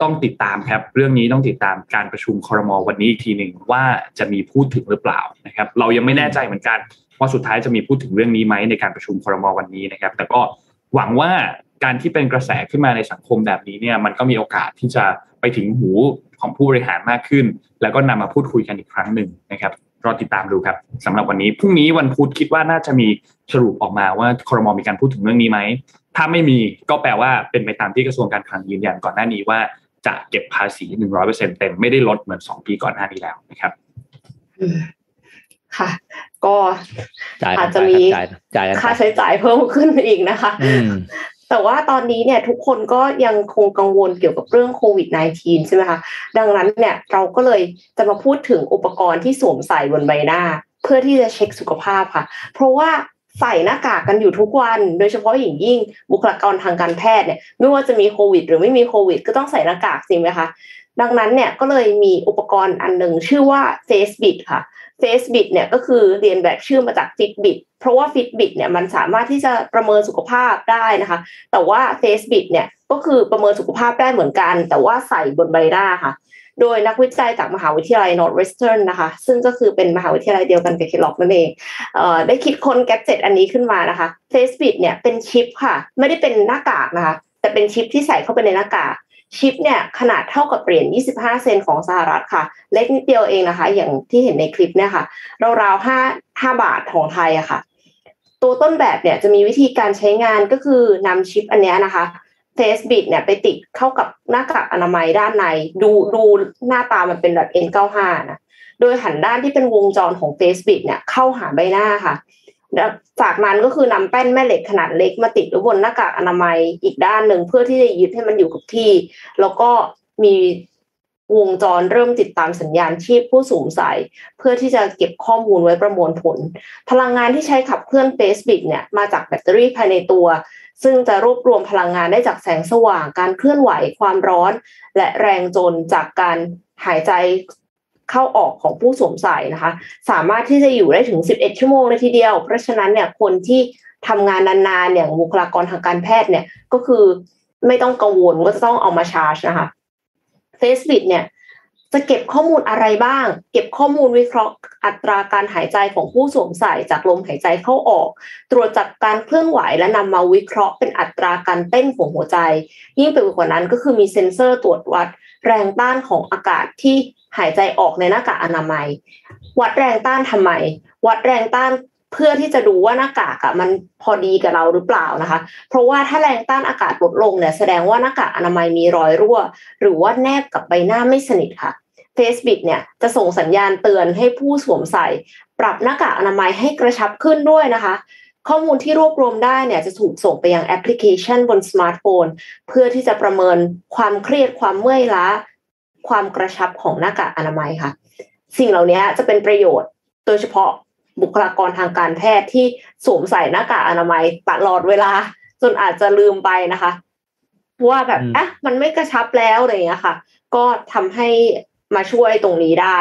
ต้องติดตามครับ เรื่องนี้ต้องติดตามการประชุมคอรมอวันนี้อีกทีหนึ่งว่าจะมีพูดถึงหรือเปล่านะครับ เรายังไม่แน่ใจเหมือนกันว่าสุดท้ายจะมีพูดถึงเรื่องนี้ไหมในการประชุมคอรมอวันนี้นะครับ แต่ก็หวังว่าการที่เป็นกระแสขึ้นมาในสังคมแบบนี้เนี่ยมันก็มีโอกาสที่จะไปถึงหูของผู้บริหารมากขึ้น แล้วก็นำมาพูดคุยกันอีกครั้งหนึ่งนะครับรอติดตามดูครับสำหรับวันนี้พรุ่งนี้วันพุธคิดว่าน่าจะมีสรุปออกมาว่าครมมีการพูดถึงเรื่องนี้ไหมถ้าไม่มีก็แปลว่าเป็นไปตามที่กระทรวงการคลังยืนยันก่อนหน้านี้ว่า จะเก็บภาษี100%เต็มไม่ได้ลดเหมือน2ปีก่อนหน้านี้แล้วนะครับอืมค่ะ ก็จ่ายอาจจะมีจ่ายจ่ายกันไปค่าใช้จ่ายเพิ่มขึ้นอีกนะคะอืมแต่ว่าตอนนี้เนี่ยทุกคนก็ยังคงกังวลเกี่ยวกับเรื่องโควิด -19 ใช่ไหมคะ ดังนั้นเนี่ยเราก็เลยจะมาพูดถึงอุปกรณ์ที่สวมใส่บนใบหน้า เพื่อที่จะเช็คสุขภาพค่ะ เพราะว่า ใส่หน้ากากกันอยู่ทุกวัน โดยเฉพาะอย่างยิ่งบุคลากรทางการแพทย์เนี่ย ไม่ว่าจะมีโควิด หรือไม่มีโควิด ก็ต้องใส่หน้ากากจริงไหมคะ ดังนั้นเนี่ยก็เลยมีอุปกรณ์อันหนึ่งชื่อว่า Facebit ค่ะ Facebit เนี่ยก็คือเรียนแบบชื่อมาจาก Fitbit เพราะว่า Fitbit เนี่ยมันสามารถที่จะประเมินสุขภาพได้นะคะ แต่ว่า Facebit เนี่ยก็คือประเมินสุขภาพได้เหมือนกัน แต่ว่าใส่บนใบหน้าค่ะ โดยนักวิจัยจากมหาวิทยาลัย Northwestern นะคะ ซึ่งก็คือเป็นมหาวิทยาลัยเดียวกันกับเคล็อกนั่นเองเอ่อได้คิดค้นแกจ็ตอันนี้ขึ้นมานะคะ Facebit เนี่ยเป็นชิปค่ะ ไม่ได้เป็นหน้ากากนะคะ แต่เป็นชิปที่ใส่เข้าไปในหน้ากากชิปเนี่ยขนาดเท่ากับเหรียญ 25 เซนของสหรัฐค่ะ เล็กนิดเดียวเองนะคะ อย่างที่เห็นในคลิปเนี่ยค่ะราวๆ5 5บาทของไทยอะค่ะ ตัวต้นแบบเนี่ยจะมีวิธีการใช้งานก็คือนำชิปอันนี้นะคะ Facebit เนี่ยไปติดเข้ากับหน้ากากอนามัยด้านใน ดูดูหน้าตามันเป็นแบบ N95 นะโดยหันด้านที่เป็นวงจรของ Facebit เนี่ยเข้าหาใบหน้าค่ะจากนั้นก็คือนำแป้นแม่เหล็กขนาดเล็กมาติดไว้บนหน้ากากอนามัยอีกด้านหนึ่งเพื่อที่จะยึดให้มันอยู่กับที่ แล้วก็มีวงจรเริ่มติดตามสัญญาณชีพผู้สูงใส่เพื่อที่จะเก็บข้อมูลไว้ประมวลผล พลังงานที่ใช้ขับเคลื่อน Facebit เนี่ยมาจากแบตเตอรี่ภายในตัว ซึ่งจะรวบรวมพลังงานได้จากแสงสว่าง การเคลื่อนไหวความร้อน และแรงจนจากการหายใจเข้าออกของผู้สวมใส่นะคะ สามารถที่จะอยู่ได้ถึง 11 ชั่วโมงเลยทีเดียว เพราะฉะนั้นเนี่ยคนที่ทำงานนานๆอย่างบุคลากรทางการแพทย์เนี่ยก็คือไม่ต้องกังวลว่าจะต้องเอามาชาร์จนะคะ Facebit เนี่ย จะเก็บข้อมูลอะไรบ้าง เก็บข้อมูลวิเคราะห์อัตราการหายใจของผู้สวมใส่จากลมหายใจเข้าออก ตรวจจับการเคลื่อนไหวและนำมาวิเคราะห์เป็นอัตราการเต้นของหัวใจ ยิ่งไปกว่านั้นก็คือมีเซ็นเซอร์ตรวจวัดแรงต้านของอากาศที่หายใจออกในหน้ากากอนามัย วัดแรงต้านทำไม วัดแรงต้านเพื่อที่จะดูว่าหน้ากากอะมันพอดีกับเราหรือเปล่านะคะ เพราะว่าถ้าแรงต้านอากาศลดลงเนี่ยแสดงว่าหน้ากากอนามัยมีรอยรั่ว หรือว่าแนบกับใบหน้าไม่สนิทค่ะ Facebook เนี่ยจะส่งสัญญาณเตือนให้ผู้สวมใส่ ปรับหน้ากากอนามัยให้กระชับขึ้นด้วยนะคะ ข้อมูลที่รวบรวมได้เนี่ยจะถูกส่งไปยังแอปพลิเคชันบนสมาร์ทโฟน เพื่อที่จะประเมินความเครียดความเมื่อยล้า ความกระชับของหน้ากากอนามัยค่ะ สิ่งเหล่านี้จะเป็นประโยชน์โดยเฉพาะบุคลากรทางการแพทย์ที่สวมใส่หน้ากากอนามัยตลอดเวลา จนอาจจะลืมไปนะคะว่าแบบอะมันไม่กระชับแล้วอะไรอย่างเงี้ยค่ะ ก็ทำให้ มาช่วยตรงนี้ได้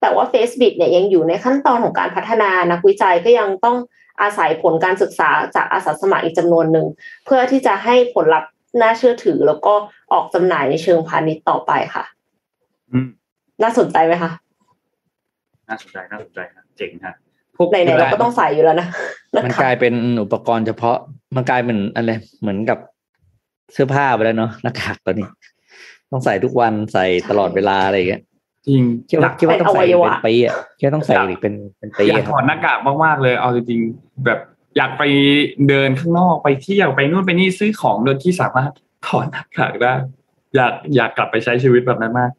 แต่ว่า Facebook เนี่ยยังอยู่ในขั้นตอนของการพัฒนานักวิจัยก็ยังต้องอาศัยผลการศึกษาจากอาสาสมัครอีกจำนวนหนึ่ง เพื่อที่จะให้ผลลัพธ์น่าเชื่อถือแล้วก็ออกจำหน่ายในเชิงพาณิชย์ต่อไปค่ะอืมน่าสนใจไหมคะน่าสนใจน่าสนใจนะเจ๋งฮะไหนๆเราก็ต้องใส่อยู่แล้วนะมันกลายเป็นอุปกรณ์เฉพาะมันกลายเป็นอะไรเหมือนกับเสื้อผ้าไปแล้วเนาะหน้ากากตัวนี้ ต้องใส่ทุกวันใส่ตลอดเวลาอะไรอย่างเงี้ยจริงคิดว่าคิดว่าต้องใส่เป็นปีอะคิดว่าต้องใส่อีกเป็นเป็นปีอยากคถรับอดหน้ากากมากๆเลยเอาจริงๆแบบอยากไปเดินข้างนอกไปเที่ยวไปนู่นไปนี่ซื้อของโดยที่สามารถถอดหน้ากากได้อยากอยากกลับไปใช้ชีวิตแบบนั้นมาก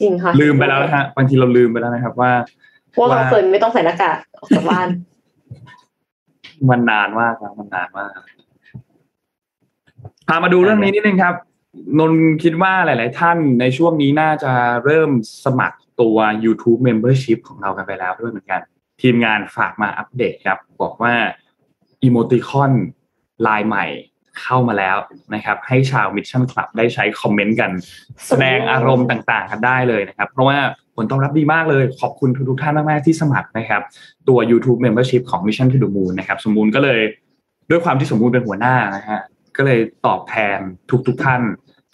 จริงค่ะ ลืมไปแล้วนะฮะบางทีเราลืมไปแล้วนะครับ ว่าว่าเราเคยไม่ต้องใส่หน้ากากออกจากบ้าน มันนานมากครับมันนานมากพามาดูเรื่องนี้นิดนึงครับ นนคิดว่าหลาย ๆ ท่านในช่วงนี้น่าจะเริ่มสมัครตัว YouTube Membership ของเรากันไปแล้วด้วยเหมือนกัน ทีมงานฝากมาอัปเดตครับ บอกว่าemoticon ลายใหม่เข้ามาแล้วนะครับ ให้ชาว Mission Club ได้ใช้คอมเมนต์กัน แสดงอารมณ์ต่าง ๆ กันได้เลยนะครับ เพราะว่าผลตอบรับดีมากเลย ขอบคุณทุก ๆ ท่านมาก ๆ ที่สมัครนะครับ ตัว YouTube Membership ของ Mission to the Moon นะครับ สมมูลก็เลยด้วยความที่สมมูลเป็นหัวหน้านะฮะก็เลยตอบแทนทุก ๆ ท่าน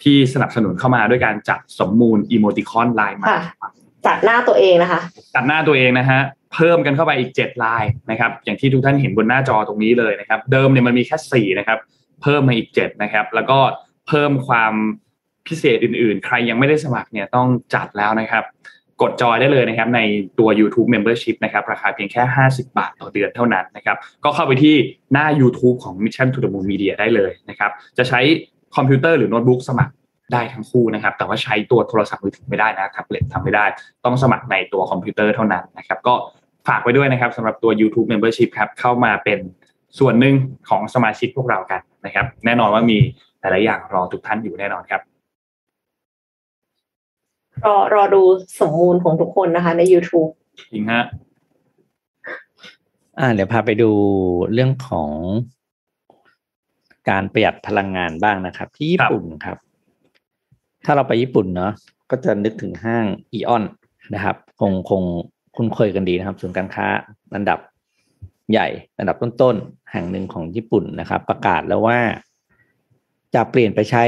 ที่สนับสนุนเข้ามาด้วยการจัดสมมูล emoticon ลายใหม่ค่ะจัดหน้าตัวเองนะคะตัดหน้าตัวเองนะฮะเพิ่มกันเข้าไปอีก7ลายนะครับ อย่างที่ทุกท่านเห็นบนหน้าจอตรงนี้เลยนะครับ เดิมเนี่ยมันมีแค่4นะครับ เพิ่มมาอีก7นะครับ แล้วก็เพิ่มความพิเศษอื่นๆ ใครยังไม่ได้สมัครเนี่ยต้องจัดแล้วนะครับ กดจอยได้เลยนะครับ ในตัว YouTube Membership นะครับราคาเพียงแค่ 50 บาทต่อเดือนเท่านั้นนะครับ ก็เข้าไปที่หน้า YouTube ของ Mission to the Moon Media ได้เลยนะครับ จะใช้ คอมพิวเตอร์หรือโน้ตบุ๊กสมัครได้ทั้งคู่นะครับ แต่ว่าใช้ตัวโทรศัพท์มือถือไม่ได้นะแท็บเล็ตทำไม่ได้ ต้องสมัครในตัวคอมพิวเตอร์เท่านั้นนะครับ ก็ฝากไว้ด้วยนะครับสำหรับตัว YouTube Membership ครับ เข้ามาเป็นส่วนหนึ่งของสมาชิกพวกเรากันนะครับ แน่นอนว่ามีหลายๆอย่างรอทุกท่านอยู่แน่นอนครับ รอรอดูสมมูลของทุกคนนะคะใน YouTube จริงฮะอ่าเดี๋ยวพาไปดูเรื่องของ การประหยัดพลังงานบ้างนะครับ ที่ญี่ปุ่นครับ ถ้าเราไปญี่ปุ่นเนาะก็จะนึกถึงห้าง AEON นะครับ คงคงคุ้นเคยกันดีนะครับศูนย์การค้าอันดับใหญ่อันดับต้นๆแห่งหนึ่งของญี่ปุ่นนะครับ ประกาศแล้วว่าจะเปลี่ยนไปใช้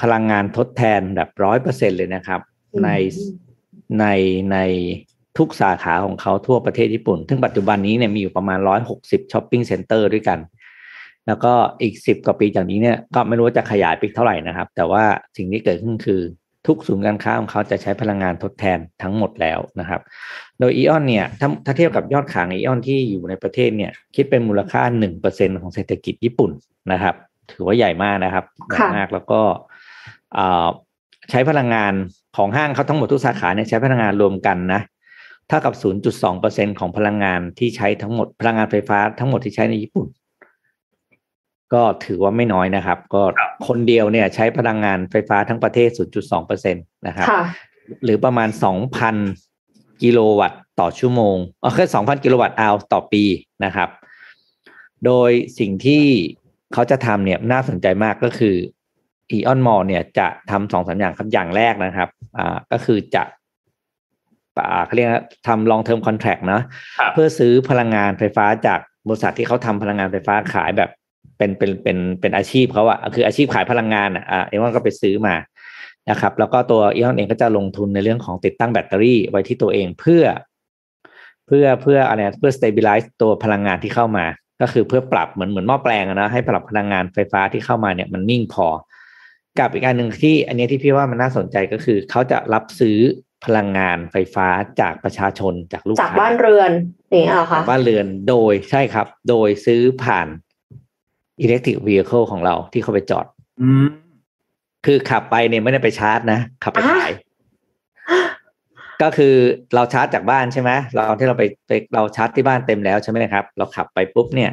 พลังงานทดแทนแบบร้อยเปอร์เซ็นเลยนะครับ ในในในทุกสาขาของเขาทั่วประเทศญี่ปุ่น ซึ่งปัจจุบันนี้เนี่ยมีอยู่ประมาณร้อยหกสิบ shopping center ด้วยกัน แล้วก็อีกสิบกว่าปีจากนี้เนี่ยก็ไม่รู้ว่าจะขยายไปเท่าไหร่นะครับ แต่ว่าสิ่งที่เกิดขึ้นคือทุกศูนย์การค้าของเขาจะใช้พลังงานทดแทนทั้งหมดแล้วนะครับ โดยอีออนเนี่ยถ้าถ้าเทียบกับยอดขายอีออนที่อยู่ในประเทศเนี่ยคิดเป็นมูลค่าหนึ่งเปอร์เซ็นของเศรษฐกิจญี่ปุ่นนะครับ ถือว่าใหญ่มากนะครับใหญ่มากแล้วก็ใช้พลังงานของห้างเขาทั้งหมดทุกสาขาเนี่ยใช้พลังงานรวมกันนะเท่ากับ 0.2%ของพลังงานที่ใช้ทั้งหมดพลังงานไฟฟ้าทั้งหมดที่ใช้ในญี่ปุ่น ก็ถือว่าไม่น้อยนะครับ ก็คนเดียวเนี่ยใช้พลังงานไฟฟ้าทั้งประเทศ 0.2%นะครับหรือประมาณ 2,000 กิโลวัตต์ต่อชั่วโมงเออแค่2,000 กิโลวัตต์อาวต่อปีนะครับ โดยสิ่งที่เขาจะทำเนี่ยน่าสนใจมากก็คืออีออนมอลเนี่ยจะทำสองสามอย่างครับอย่างแรกนะครับ อ่าก็คือจะเขาเรียกทำ long term contract นะ เพื่อซื้อพลังงานไฟฟ้าจากบริษัทที่เขาทำพลังงานไฟฟ้าขายแบบ เป็นเป็นเป็นเป็นอาชีพเขาอะคืออาชีพขายพลังงานอะเอวอนก็ไปซื้อมานะครับ แล้วก็ตัวเอวอนเองก็จะลงทุนในเรื่องของติดตั้งแบตเตอรี่ไว้ที่ตัวเองเพื่อ เพื่อเพื่ออะไรเพื่อ stabilize ตัวพลังงานที่เข้ามา ก็คือเพื่อปรับเหมือนเหมือนหม้อแปลงนะให้ปรับพลังงานไฟฟ้าที่เข้ามาเนี่ยมันนิ่งพอ กับอีกการหนึ่งที่อันนี้ที่พี่ว่ามันน่าสนใจก็คือเขาจะรับซื้อพลังงานไฟฟ้าจากประชาชนจากลูกค้าจากบ้านเรือนนี่อะค่ะบ้านเรือนโดยใช่ครับ โดยซื้อผ่าน electric vehicle ของเราที่เขาไปจอด อืมคือขับไปเนี่ยไม่ได้ไปชาร์จนะ ขับไปขาย ก็คือเราชาร์จจากบ้านใช่ไหมเราที่เราไปไปเราชาร์จที่บ้านเต็มแล้วใช่ไหมครับ เราขับไปปุ๊บเนี่ย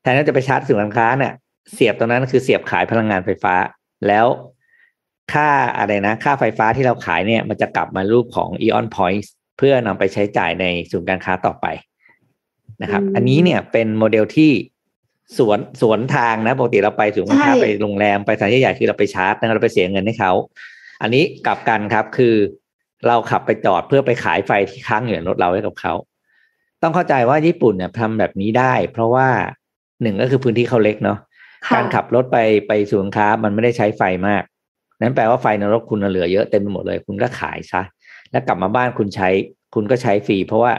แทนที่จะไปชาร์จสิ่งค้าเนี่ยเสียบตรงนั้นคือเสียบขายพลังงานไฟฟ้า แล้วค่าอะไรนะ ค่าไฟฟ้าที่เราขายเนี่ย มันจะกลับมารูปของ Eon Points เพื่อนำไปใช้จ่ายในศูนย์การค้าต่อไปนะครับ อันนี้เนี่ยเป็นโมเดลที่ สวนสวนทางนะปกติเราไปศูนย์การค้าไปโรงแรมไปสถานที่ใหญ่คือเราไปชาร์จนะเราไปเสียเงินให้เขาอันนี้กลับกันครับคือเราขับไปจอดเพื่อไปขายไฟที่ค้างอยู่ในรถเราให้กับเขาต้องเข้าใจว่าญี่ปุ่นเนี่ยทำแบบนี้ได้ เพราะว่าหนึ่งก็คือพื้นที่เขาเล็กเนาะการขับรถไปไปศูนย์ค้ามันไม่ได้ใช้ไฟมาก นั้นแปลว่าไฟในรถคุณเหลือเยอะเต็มไปหมดเลย คุณก็ขายซะแล้วกลับมาบ้านคุณใช้ คุณก็ใช้ฟรีเพราะว่า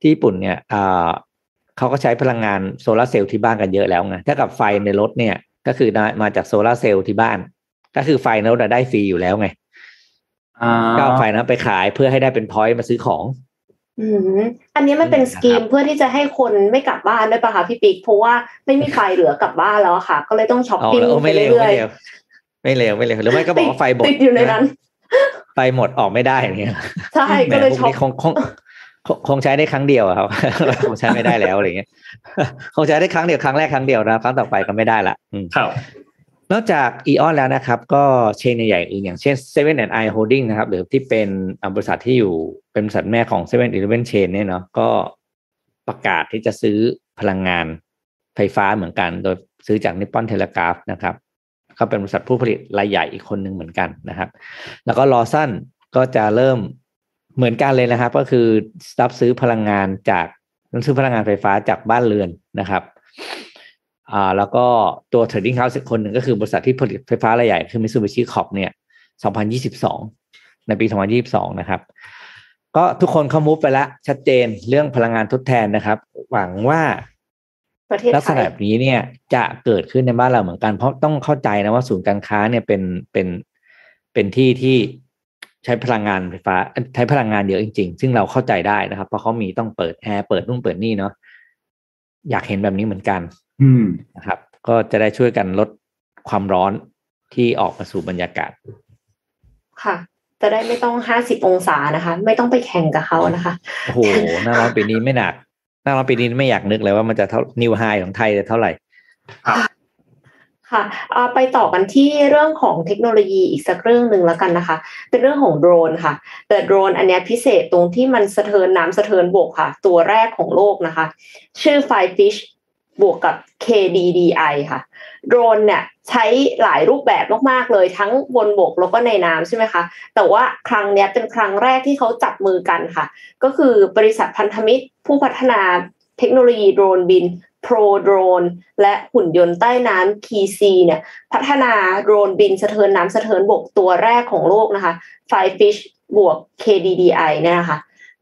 ที่ญี่ปุ่นเนี่ย เขาก็ใช้พลังงานโซลาเซลล์ที่บ้านกันเยอะแล้วไงถ้ากับไฟในรถเนี่ย ก็คือมาจากโซลาเซลล์ที่บ้าน ก็คือไฟในรถได้ฟรีอยู่แล้วไงก็เอาไฟนั้นไปขายเพื่อให้ได้เป็น point มาซื้อของอืมอันนี้มันเป็น scheme เพื่อที่จะให้คนไม่กลับบ้านด้วยป่ะคะพี่ปิ๊กเพราะว่าไม่มีไฟเหลือกลับบ้านแล้วค่ะ ก็เลยต้องช็อปปิ้งไปเรื่อยไม่เร็วไม่เร็วหรือไม่ก็บอกว่าไฟหมดติดอยู่ในนั้น ไฟหมดออกไม่ได้อย่างเงี้ยใช่ก็เลยช็อปคงคง คงใช้ได้ครั้งเดียวครับคงใช้ไม่ได้แล้วอะไรเงี้ยคงใช้ได้ครั้งเดียวครั้งแรกครั้งเดียวนะครั้งต่อไปก็ไม่ได้ละครับนอกจาก AEON แล้วนะครับ ก็ chain ใหญ่อื่นอย่างเช่น Seven & i Holdings นะครับ หรือที่เป็นบริษัทที่อยู่เป็นบริษัทแม่ของเซเว่นอีเลฟเว่น chain เนี่ยเนาะก็ประกาศที่จะซื้อพลังงานไฟฟ้าเหมือนกัน โดยซื้อจาก Nippon Telegraph นะครับก็เป็นบริษัทผู้ผลิตรายใหญ่อีกคนหนึ่งเหมือนกันนะครับ แล้วก็ Lawson ก็จะเริ่ม เหมือนกันเลยนะครับ ก็คือรับซื้อพลังงานจากซื้อพลังงานไฟฟ้าจากบ้านเรือนนะครับอ่าแล้วก็ตัว trading house อีกคนหนึ่งก็คือบริษัทที่ผลิตไฟฟ้ารายใหญ่ คือ Mitsubishi Corp เนี่ย 2022 ในปี 2022 นะครับ ก็ทุกคนเข้ามุฟไปแล้ว ชัดเจนเรื่องพลังงานทดแทนนะครับ หวังว่าลักษณะแบบนี้เนี่ยจะเกิดขึ้นในบ้านเราเหมือนกัน เพราะต้องเข้าใจนะว่าศูนย์การค้าเนี่ยเป็นเป็นเป็นที่ที่ ใช้พลังงานไฟฟ้าใช้พลังงานเยอะจริง ๆ ซึ่งเราเข้าใจได้นะครับ เพราะเขามีต้องเปิดแอร์เปิดนู่นเปิดนี่เนาะอยากเห็นแบบนี้เหมือนกัน อืมนะครับ ก็จะได้ช่วยกันลดความร้อนที่ออกมาสู่บรรยากาศ ค่ะ จะได้ไม่ต้องห้าสิบองศานะคะ ไม่ต้องไปแข่งกับเขานะคะโอ้โหหน้าร้อนปีนี้ไม่หนักหน้าร้อนปีนี้ไม่อยากนึกเลยว่ามันจะเท่านิวไฮของไทยจะเท่าไหร่ ค่ะไปต่อกันที่เรื่องของเทคโนโลยีอีกสักเรื่องหนึ่งแล้วกันนะคะ เป็นเรื่องของโดรนค่ะ แต่โดรนอันนี้พิเศษตรงที่มันสะเทินน้ำสะเทินบกค่ะ ตัวแรกของโลกนะคะ ชื่อ Firefish บวกกับ KDDI ค่ะโดรนเนี่ยใช้หลายรูปแบบมากๆเลยทั้งบนบกแล้วก็ในน้ำใช่ไหมคะแต่ว่าครั้งนี้เป็นครั้งแรกที่เขาจับมือกันค่ะ ก็คือบริษัทพันธมิตรผู้พัฒนาเทคโนโลยีโดรนบิน โปรโดรนและหุ่นยนต์ใต้น้ำ KC เนี่ยพัฒนาโดรนบินสะเทินน้ำสะเทินบกตัวแรกของโลกนะคะ Firefish บวก KDDI เนี่ยนะคะ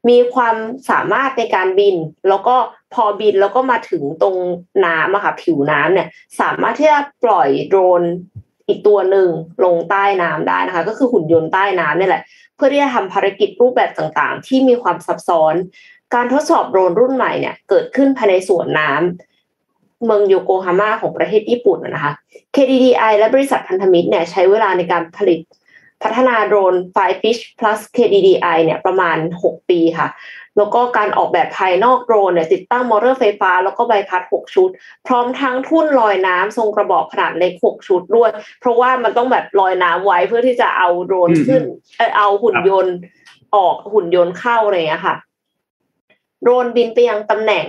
มีความสามารถในการบิน แล้วก็พอบินแล้วก็มาถึงตรงน้ำอะค่ะผิวน้ำเนี่ย สามารถที่จะปล่อยโดรนอีกตัวหนึ่งลงใต้น้ำได้นะคะ ก็คือหุ่นยนต์ใต้น้ำนี่แหละ เพื่อที่จะทำภารกิจรูปแบบต่างๆ ที่มีความซับซ้อน การทดสอบโดรนรุ่นใหม่เนี่ย เกิดขึ้นภายในสวนน้ำ เมืองโยโกฮาม่าของประเทศญี่ปุ่นนะคะ KDDI และบริษัทพันธมิตรเนี่ยใช้เวลาในการผลิตพัฒนาโดรน Fifish plus KDDI เนี่ยประมาณ 6 ปีค่ะ แล้วก็การออกแบบภายนอกโดรนเนี่ยติดตั้งมอเตอร์ไฟฟ้า แล้วก็ใบพัด 6 ชุด พร้อมทั้งทุ่นลอยน้ำทรงกระบอกขนาดเล็ก 6 ชุดด้วย เพราะว่ามันต้องแบบลอยน้ำไว้เพื่อที่จะเอาโดรนขึ้นเอาหุ่นยนต์ออกหุ่นยนต์เข้าอะไรอย่างเงี้ยค่ะโดรนบินไปยังตำแหน่ง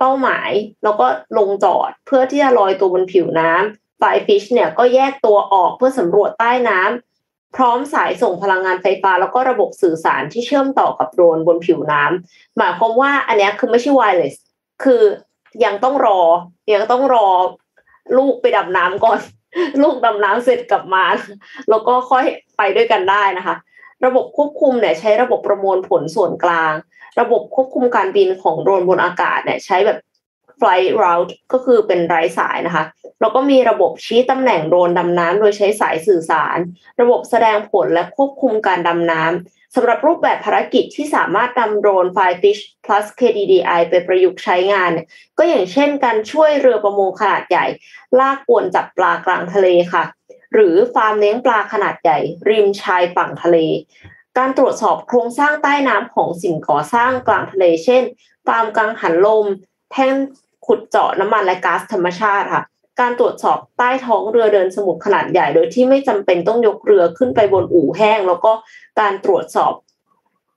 เป้าหมาย แล้วก็ลงจอดเพื่อที่จะลอยตัวบนผิวน้ำ Fifish เนี่ยก็แยกตัวออกเพื่อสำรวจใต้น้ำพร้อมสายส่งพลังงานไฟฟ้า แล้วก็ระบบสื่อสารที่เชื่อมต่อกับโดรนบนผิวน้ำหมายความว่าอันนี้คือไม่ใช่ไวเลสคือยังต้องรอ ยังต้องรอลูกไปดำน้ำก่อน ลูกดำน้ำเสร็จกลับมา แล้วก็ค่อยไปด้วยกันได้นะคะ ระบบควบคุมเนี่ยใช้ระบบประมวลผลส่วนกลาง ระบบควบคุมการบินของโดรนบนอากาศเนี่ยใช้แบบ flight route ก็คือเป็นไร้สายนะคะ แล้วก็มีระบบชี้ตำแหน่งโดรนดำน้ำโดยใช้สายสื่อสาร ระบบแสดงผลและควบคุมการดำน้ำสำหรับรูปแบบภารกิจที่สามารถนำโดรน Firefish plus KDDI ไปประยุกต์ใช้งาน ก็อย่างเช่นการช่วยเรือประมงขนาดใหญ่ ลากอวนจับปลากลางทะเลค่ะ หรือฟาร์มเลี้ยงปลาขนาดใหญ่ ริมชายฝั่งทะเล การตรวจสอบโครงสร้างใต้น้ำของสิ่งก่อสร้างกลางทะเล เช่น ฟาร์มกังหันลม แท่งขุดเจาะน้ำมันและก๊าซธรรมชาติค่ะ การตรวจสอบใต้ท้องเรือเดินสมุทรขนาดใหญ่ โดยที่ไม่จำเป็นต้องยกเรือขึ้นไปบนอู่แห้ง แล้วก็การตรวจสอบ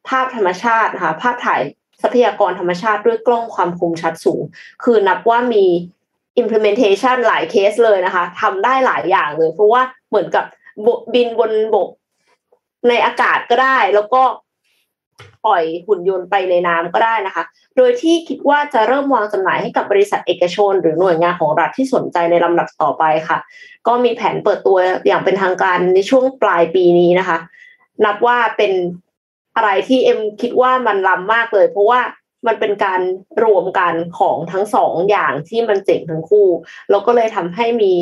ภาพธรรมชาตินะคะภาพถ่ายทรัพยากรธรรมชาติด้วยกล้องความคมชัดสูง คือนับว่ามี implementation หลายเคสเลยนะคะทำได้หลายอย่างเลย เพราะว่าเหมือนกับบินบนบกในอากาศก็ได้ แล้วก็ปล่อยหุ่นยนต์ไปในน้ำก็ได้นะคะ โดยที่คิดว่าจะเริ่มวางจำหน่ายให้กับบริษัทเอกชน หรือหน่วยงานของรัฐที่สนใจในลำดับต่อไปค่ะ ก็มีแผนเปิดตัวอย่างเป็นทางการในช่วงปลายปีนี้นะคะ นับว่าเป็นอะไรที่เอ็มคิดว่ามันล้ำมากเลย เพราะว่า มันเป็นการรวมกันของทั้งสองอย่างที่มันเจ๋งทั้งคู่ แล้วก็เลยทำให้มี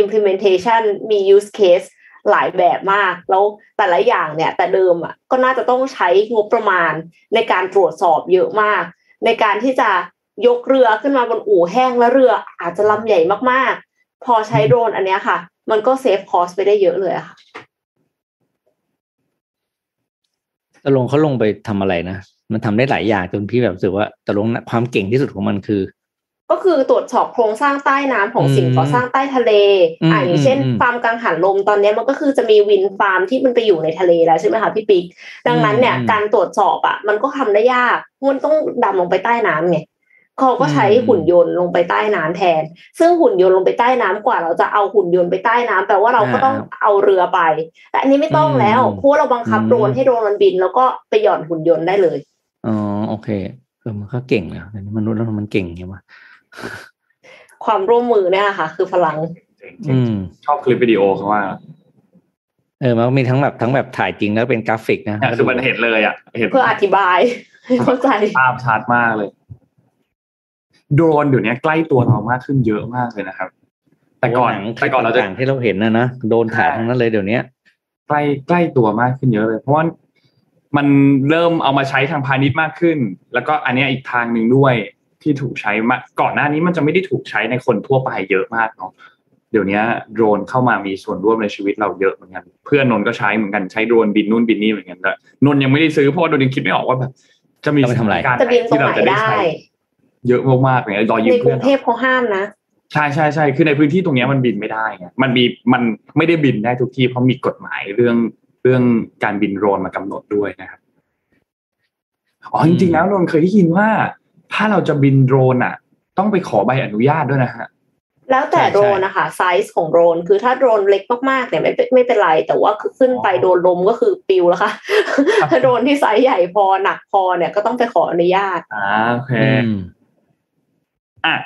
implementation มี use case หลายแบบมาก แล้วแต่ละอย่างเนี่ย แต่เดิมอะก็น่าจะต้องใช้งบประมาณในการตรวจสอบเยอะมาก ในการที่จะยกเรือขึ้นมาบนอู่แห้งแล้วเรืออาจจะลำใหญ่มากๆ พอใช้โดรนอันนี้ค่ะ มันก็เซฟคอสไปได้เยอะเลยค่ะตลงเขาลงไปทำอะไรนะ มันทำได้หลายอย่างจนพี่แบบรู้สึกว่าตลงความเก่งที่สุดของมันคือ ก็คือตรวจสอบโครงสร้างใต้น้ำของสิ่งก่อสร้างใต้ทะเลอ่าอย่างเช่นฟาร์มกังหันลมตอนนี้มันก็คือจะมีวินฟาร์มที่มันไปอยู่ในทะเลแล้วใช่ไหมคะพี่ปิ๊กดังนั้นเนี่ย การตรวจสอบอะ มันก็ทำได้ยากมันต้องดำลงไปใต้น้ำไงเขาก็ใช้หุ่นยนต์ลงไปใต้น้ำแทน ซึ่งหุ่นยนต์ลงไปใต้น้ำกว่าเราจะเอาหุ่นยนต์ไปใต้น้ำแปลว่าเราก็ต้องเอาเรือไป แต่อันนี้ไม่ต้องแล้วเพราะเราบังคับโดรนให้โดรนมันบิน แล้วก็ไปหย่อนหุ่นยนต์ได้เลย อ๋อโอเคเออมันก็เก่งแล้วมนุษย์แล้วมันเก่งไงวะความร่วมมือเนี่ยค่ะ คือพลังชอบคลิปวิดีโอเขาว่า เออมันมีทั้งแบบทั้งแบบถ่ายจริงแล้วเป็นกราฟิกนะคือมันเห็นเลยอะเห็นเพื่ออธิบายเข้าใจภาพชัดมากเลย โดรนเดี๋ยวนี้ใกล้ตัวเรามากขึ้นเยอะมากเลยนะครับ แต่ก่อนแต่ก่อนเราจะที่เราเห็นนะนะโดนถ่ายทั้งนั้นเลยเดี๋ยวนี้ใกล้ใกล้ตัวมากขึ้นเยอะเลย เพราะว่า มันเริ่มเอามาใช้ทางพาณิชย์มากขึ้น แล้วก็อันนี้อีกทางหนึ่งด้วยที่ถูกใช้มาก่อนหน้านี้มันจะไม่ได้ถูกใช้ในคนทั่วไปเยอะมากเนาะเดี๋ยวนี้โดรนเข้ามามีส่วนร่วมในชีวิตเราเยอะเหมือนกัน เพื่อนนนก็ใช้เหมือนกันใช้โดรนบินนู่นบินนี่เหมือนกันแล้วนนยังไม่ได้ซื้อเพราะว่าโดนยังคิดไม่ออกว่าแบบจะมีการที่เราจะได้ใช้เยอะมากๆเลยรอยืมเพื่อนในกรุงเทพเขาห้ามนะใช่ใช่ใช่คือในพื้นที่ตรงเนี้ยมันบินไม่ได้ไงมันมีมันไม่ได้บินได้ทุกที่เพราะมีกฎหมายเรื่อง เรื่องการบินโดรนมากำหนดด้วยนะครับอ๋อจริงๆแล้วนนท์เคยได้ยินว่า ถ้าเราจะบินโดรนอะ ต้องไปขอใบอนุญาตด้วยนะฮะแล้วแต่ใช่ใช่โดรนนะคะไซส์ของโดรนคือถ้าโดรนเล็กมากๆเนี่ยไม่เป็นไม่เป็นไร แต่ว่าคือขึ้นไปโดนลมก็คือปลิวแล้วค่ะครับถ้าโดรนที่ไซส์ใหญ่พอหนักพอเนี่ยก็ต้องไปขออนุญาตอ่าโอเคอืมอะ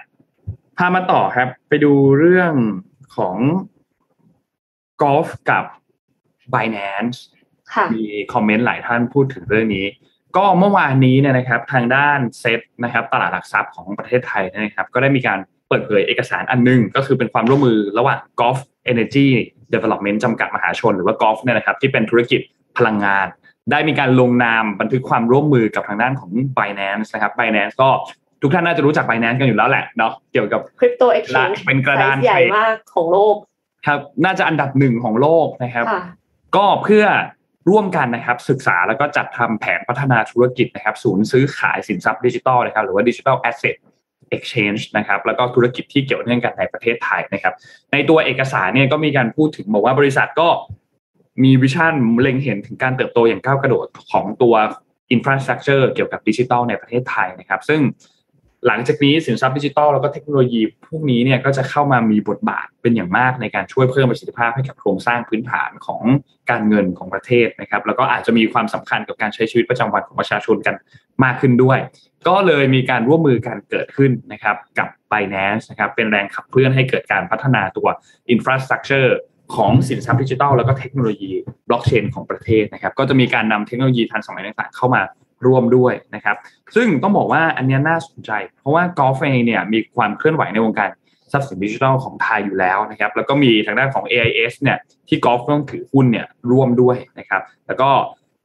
พามาต่อครับ ไปดูเรื่องของกอล์ฟกับ Binance ค่ะมีคอมเมนต์หลายท่านพูดถึงเรื่องนี้ ก็เมื่อวานนี้เนี่ยนะครับทางด้านเซ็ตนะครับตลาดหลักทรัพย์ของประเทศไทยเนยนะครับ ก็ได้มีการเปิดเผยเอกสารอันหนึง ก็คือเป็นความร่วมมือระหว่าง Gulf Energy Development จำกัดมหาชน หรือว่า Gulf เนี่ยนะครับที่เป็นธุรกิจพลังงาน ได้มีการลงนามบันทึกความร่วมมือกับทางด้านของ Binance นะครับ Binance ก็ทุกท่านน่าจะรู้จัก Binance กันอยู่แล้วแหละเนาะเกี่ยวกับ crypto exchange เป็นกระดานใหญ่ trade มากของโลกครับน่าจะอันดับหนึ่งของโลกนะครับค่ะ ก็เพื่อร่วมกันนะครับศึกษาแล้วก็จัดทำแผนพัฒนาธุรกิจนะครับศูนย์ซื้อขายสินทรัพย์ดิจิทัลนะครับหรือว่าดิจิทัลแอสเซท exchange นะครับแล้วก็ธุรกิจที่เกี่ยวเนื่องกันในประเทศไทยนะครับ ในตัวเอกสารเนี่ยก็มีการพูดถึงบอกว่าบริษัทก็มี vision เล็งเห็นถึงการเติบโตอย่างก้าวกระโดดของตัวinfrastructure เกี่ยวกับดิจิทัลในประเทศไทยนะครับ ซึ่ง หลังจากนี้สินทรัพย์ดิจิทัลแล้วก็เทคโนโลยีพวกนี้เนี่ยก็จะเข้ามามีบทบาทเป็นอย่างมากในการช่วยเพิ่มประสิทธิภาพให้กับโครงสร้างพื้นฐานของการเงินของประเทศนะครับแล้วก็อาจจะมีความสำคัญกับการใช้ชีวิตประจำวันของประชาชนกันมากขึ้นด้วย ก็เลยมีการร่วมมือกันเกิดขึ้นนะครับกับ Binance นะครับเป็นแรงขับเคลื่อนให้เกิดการพัฒนาตัว Infrastructure ของสินทรัพย์ดิจิทัลแล้วก็เทคโนโลยีบล็อกเชนของประเทศนะครับก็จะมีการนำเทคโนโลยีทันสมัยต่างๆเข้ามา ร่วมด้วยนะครับ ซึ่งต้องบอกว่าอันนี้น่าสนใจ เพราะว่า Gulf เองเนี่ยมีความเคลื่อนไหวในวงการทรัพย์สินดิจิทัลของไทยอยู่แล้วนะครับ แล้วก็มีทางด้านของ AIS เนี่ยที่ Gulf ต้องถือหุ้นเนี่ยร่วมด้วยนะครับ แล้วก็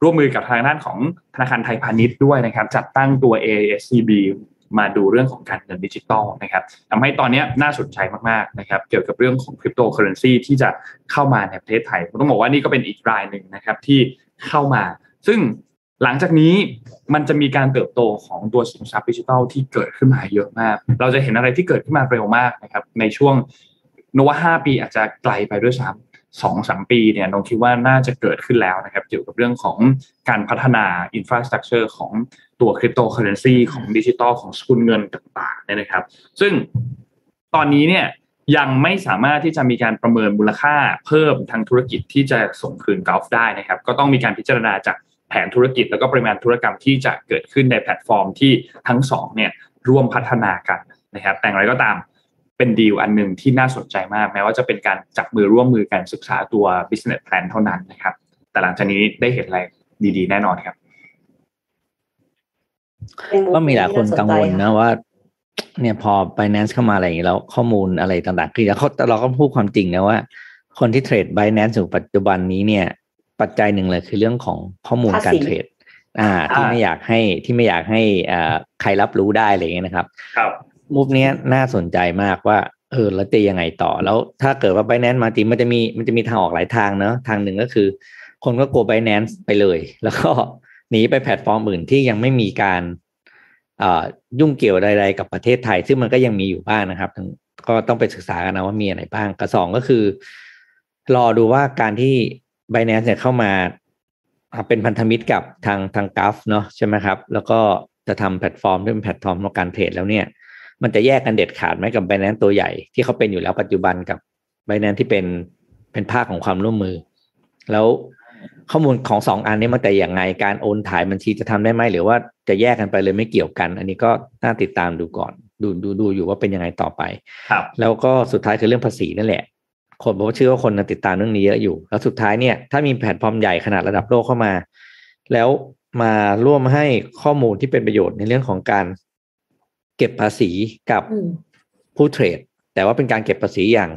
ร่วมมือกับทางด้านของธนาคารไทยพาณิชย์ด้วยนะครับ จัดตั้งตัว AISCB มาดูเรื่องของการเงินดิจิตอลนะครับทำให้ตอนนี้น่าสนใจมากๆนะครับ เกี่ยวกับเรื่องของคริปโตเคอเรนซีที่จะเข้ามาในประเทศไทยผมต้องบอกว่านี่ก็เป็นอีกรายหนึ่งนะครับที่เข้ามา ซึ่ง หลังจากนี้มันจะมีการเติบโตของตัวสินทรัพย์ดิจิทัลที่เกิดขึ้นมาเยอะมาก เราจะเห็นอะไรที่เกิดขึ้นมาเร็วมากนะครับ ในช่วงนว่าห้าปีอาจจะไกลไปด้วยซ้ำสองสามปีเนี่ยน้องคิดว่าน่าจะเกิดขึ้นแล้วนะครับ เกี่ยวกับเรื่องของการพัฒนา infrastructure ของตัวคริปโตเคอเรนซีของดิจิตอลของสกุลเงินต่างๆเนี่ยนะครับ ซึ่งตอนนี้เนี่ยยังไม่สามารถที่จะมีการประเมินมูลค่าเพิ่มทางธุรกิจที่จะส่งคืน Gulf ได้นะครับ ก็ต้องมีการพิจารณาจาก แผนธุรกิจแล้วก็ปริมาณธุรกรรมที่จะเกิดขึ้นในแพลตฟอร์มที่ทั้งสองเนี่ยร่วมพัฒนากันนะครับแต่อย่างไรก็ตามเป็นดีลอันหนึ่งที่น่าสนใจมาก แม้ว่าจะเป็นการจับมือร่วมมือกันศึกษาตัว business plan เท่านั้นนะครับ แต่หลังจากนี้ได้เห็นอะไรดีๆ แน่นอนครับเป็นมุก็มีหลายคนที่กังวลสใจนะว่า เนี่ยพอ Binance เข้ามาอะไรอย่างนี้แล้วข้อมูลอะไรต่างๆ คือเขาเราก็พูดความจริงนะว่า คนที่เทรด Binance อยู่ปัจจุบันนี้เนี่ย ปัจจัยหนึ่งเลยคือเรื่องของข้อมูลการเทรดอ่า ที่ไม่อยากให้ที่ไม่อยากให้อ่าใครรับรู้ได้อะไรอย่างเงี้ยนะครับ ครับมูฟเนี้ยน่าสนใจมากว่า เออแล้วจะยังไงต่อ แล้วถ้าเกิดว่า Binance มาจริงมันจะมีมันจะมีทางออกหลายทางเนอะทางหนึ่งก็คือ คนก็กลัว Binance ไปเลย แล้วก็หนีไปแพลตฟอร์มอื่นที่ยังไม่มีการอ่ายุ่งเกี่ยวใดๆกับประเทศไทย ซึ่งมันก็ยังมีอยู่บ้างนะครับทั้งก็ต้องไปศึกษากันนะว่ามีอะไรบ้างกับสองก็คือ รอดูว่าการที่ Binance เนี่ยเข้ามาอ่าเป็นพันธมิตรกับทางทาง Gulf เนาะใช่ไหมครับ แล้วก็จะทำแพลตฟอร์มที่เป็นแพลตฟอร์มของการเทรดแล้วเนี่ย มันจะแยกกันเด็ดขาดไหมกับ Binance ตัวใหญ่ที่เขาเป็นอยู่แล้วปัจจุบันกับ Binance ที่เป็นเป็นภาคของความร่วมมือ แล้วข้อมูลของสองอันนี้มันแต่อย่างไงการโอนถ่ายบัญชีจะทำได้ไหมหรือว่าจะแยกกันไปเลยไม่เกี่ยวกัน อันนี้ก็น่าติดตามดูก่อน ดูดูดูอยู่ว่าเป็นยังไงต่อไป ครับ แล้วก็สุดท้ายคือเรื่องภาษีนั่นแหละ คนผมเชื่อว่าคนน่ะติดตามเรื่องนี้เยอะอยู่ แล้วสุดท้ายเนี่ยถ้ามีแพลตฟอร์มใหญ่ขนาดระดับโลกเข้ามา แล้วมาร่วมให้ข้อมูลที่เป็นประโยชน์ในเรื่องของการเก็บภาษีกับอืมผู้เทรด แต่ว่าเป็นการเก็บภาษีอย่าง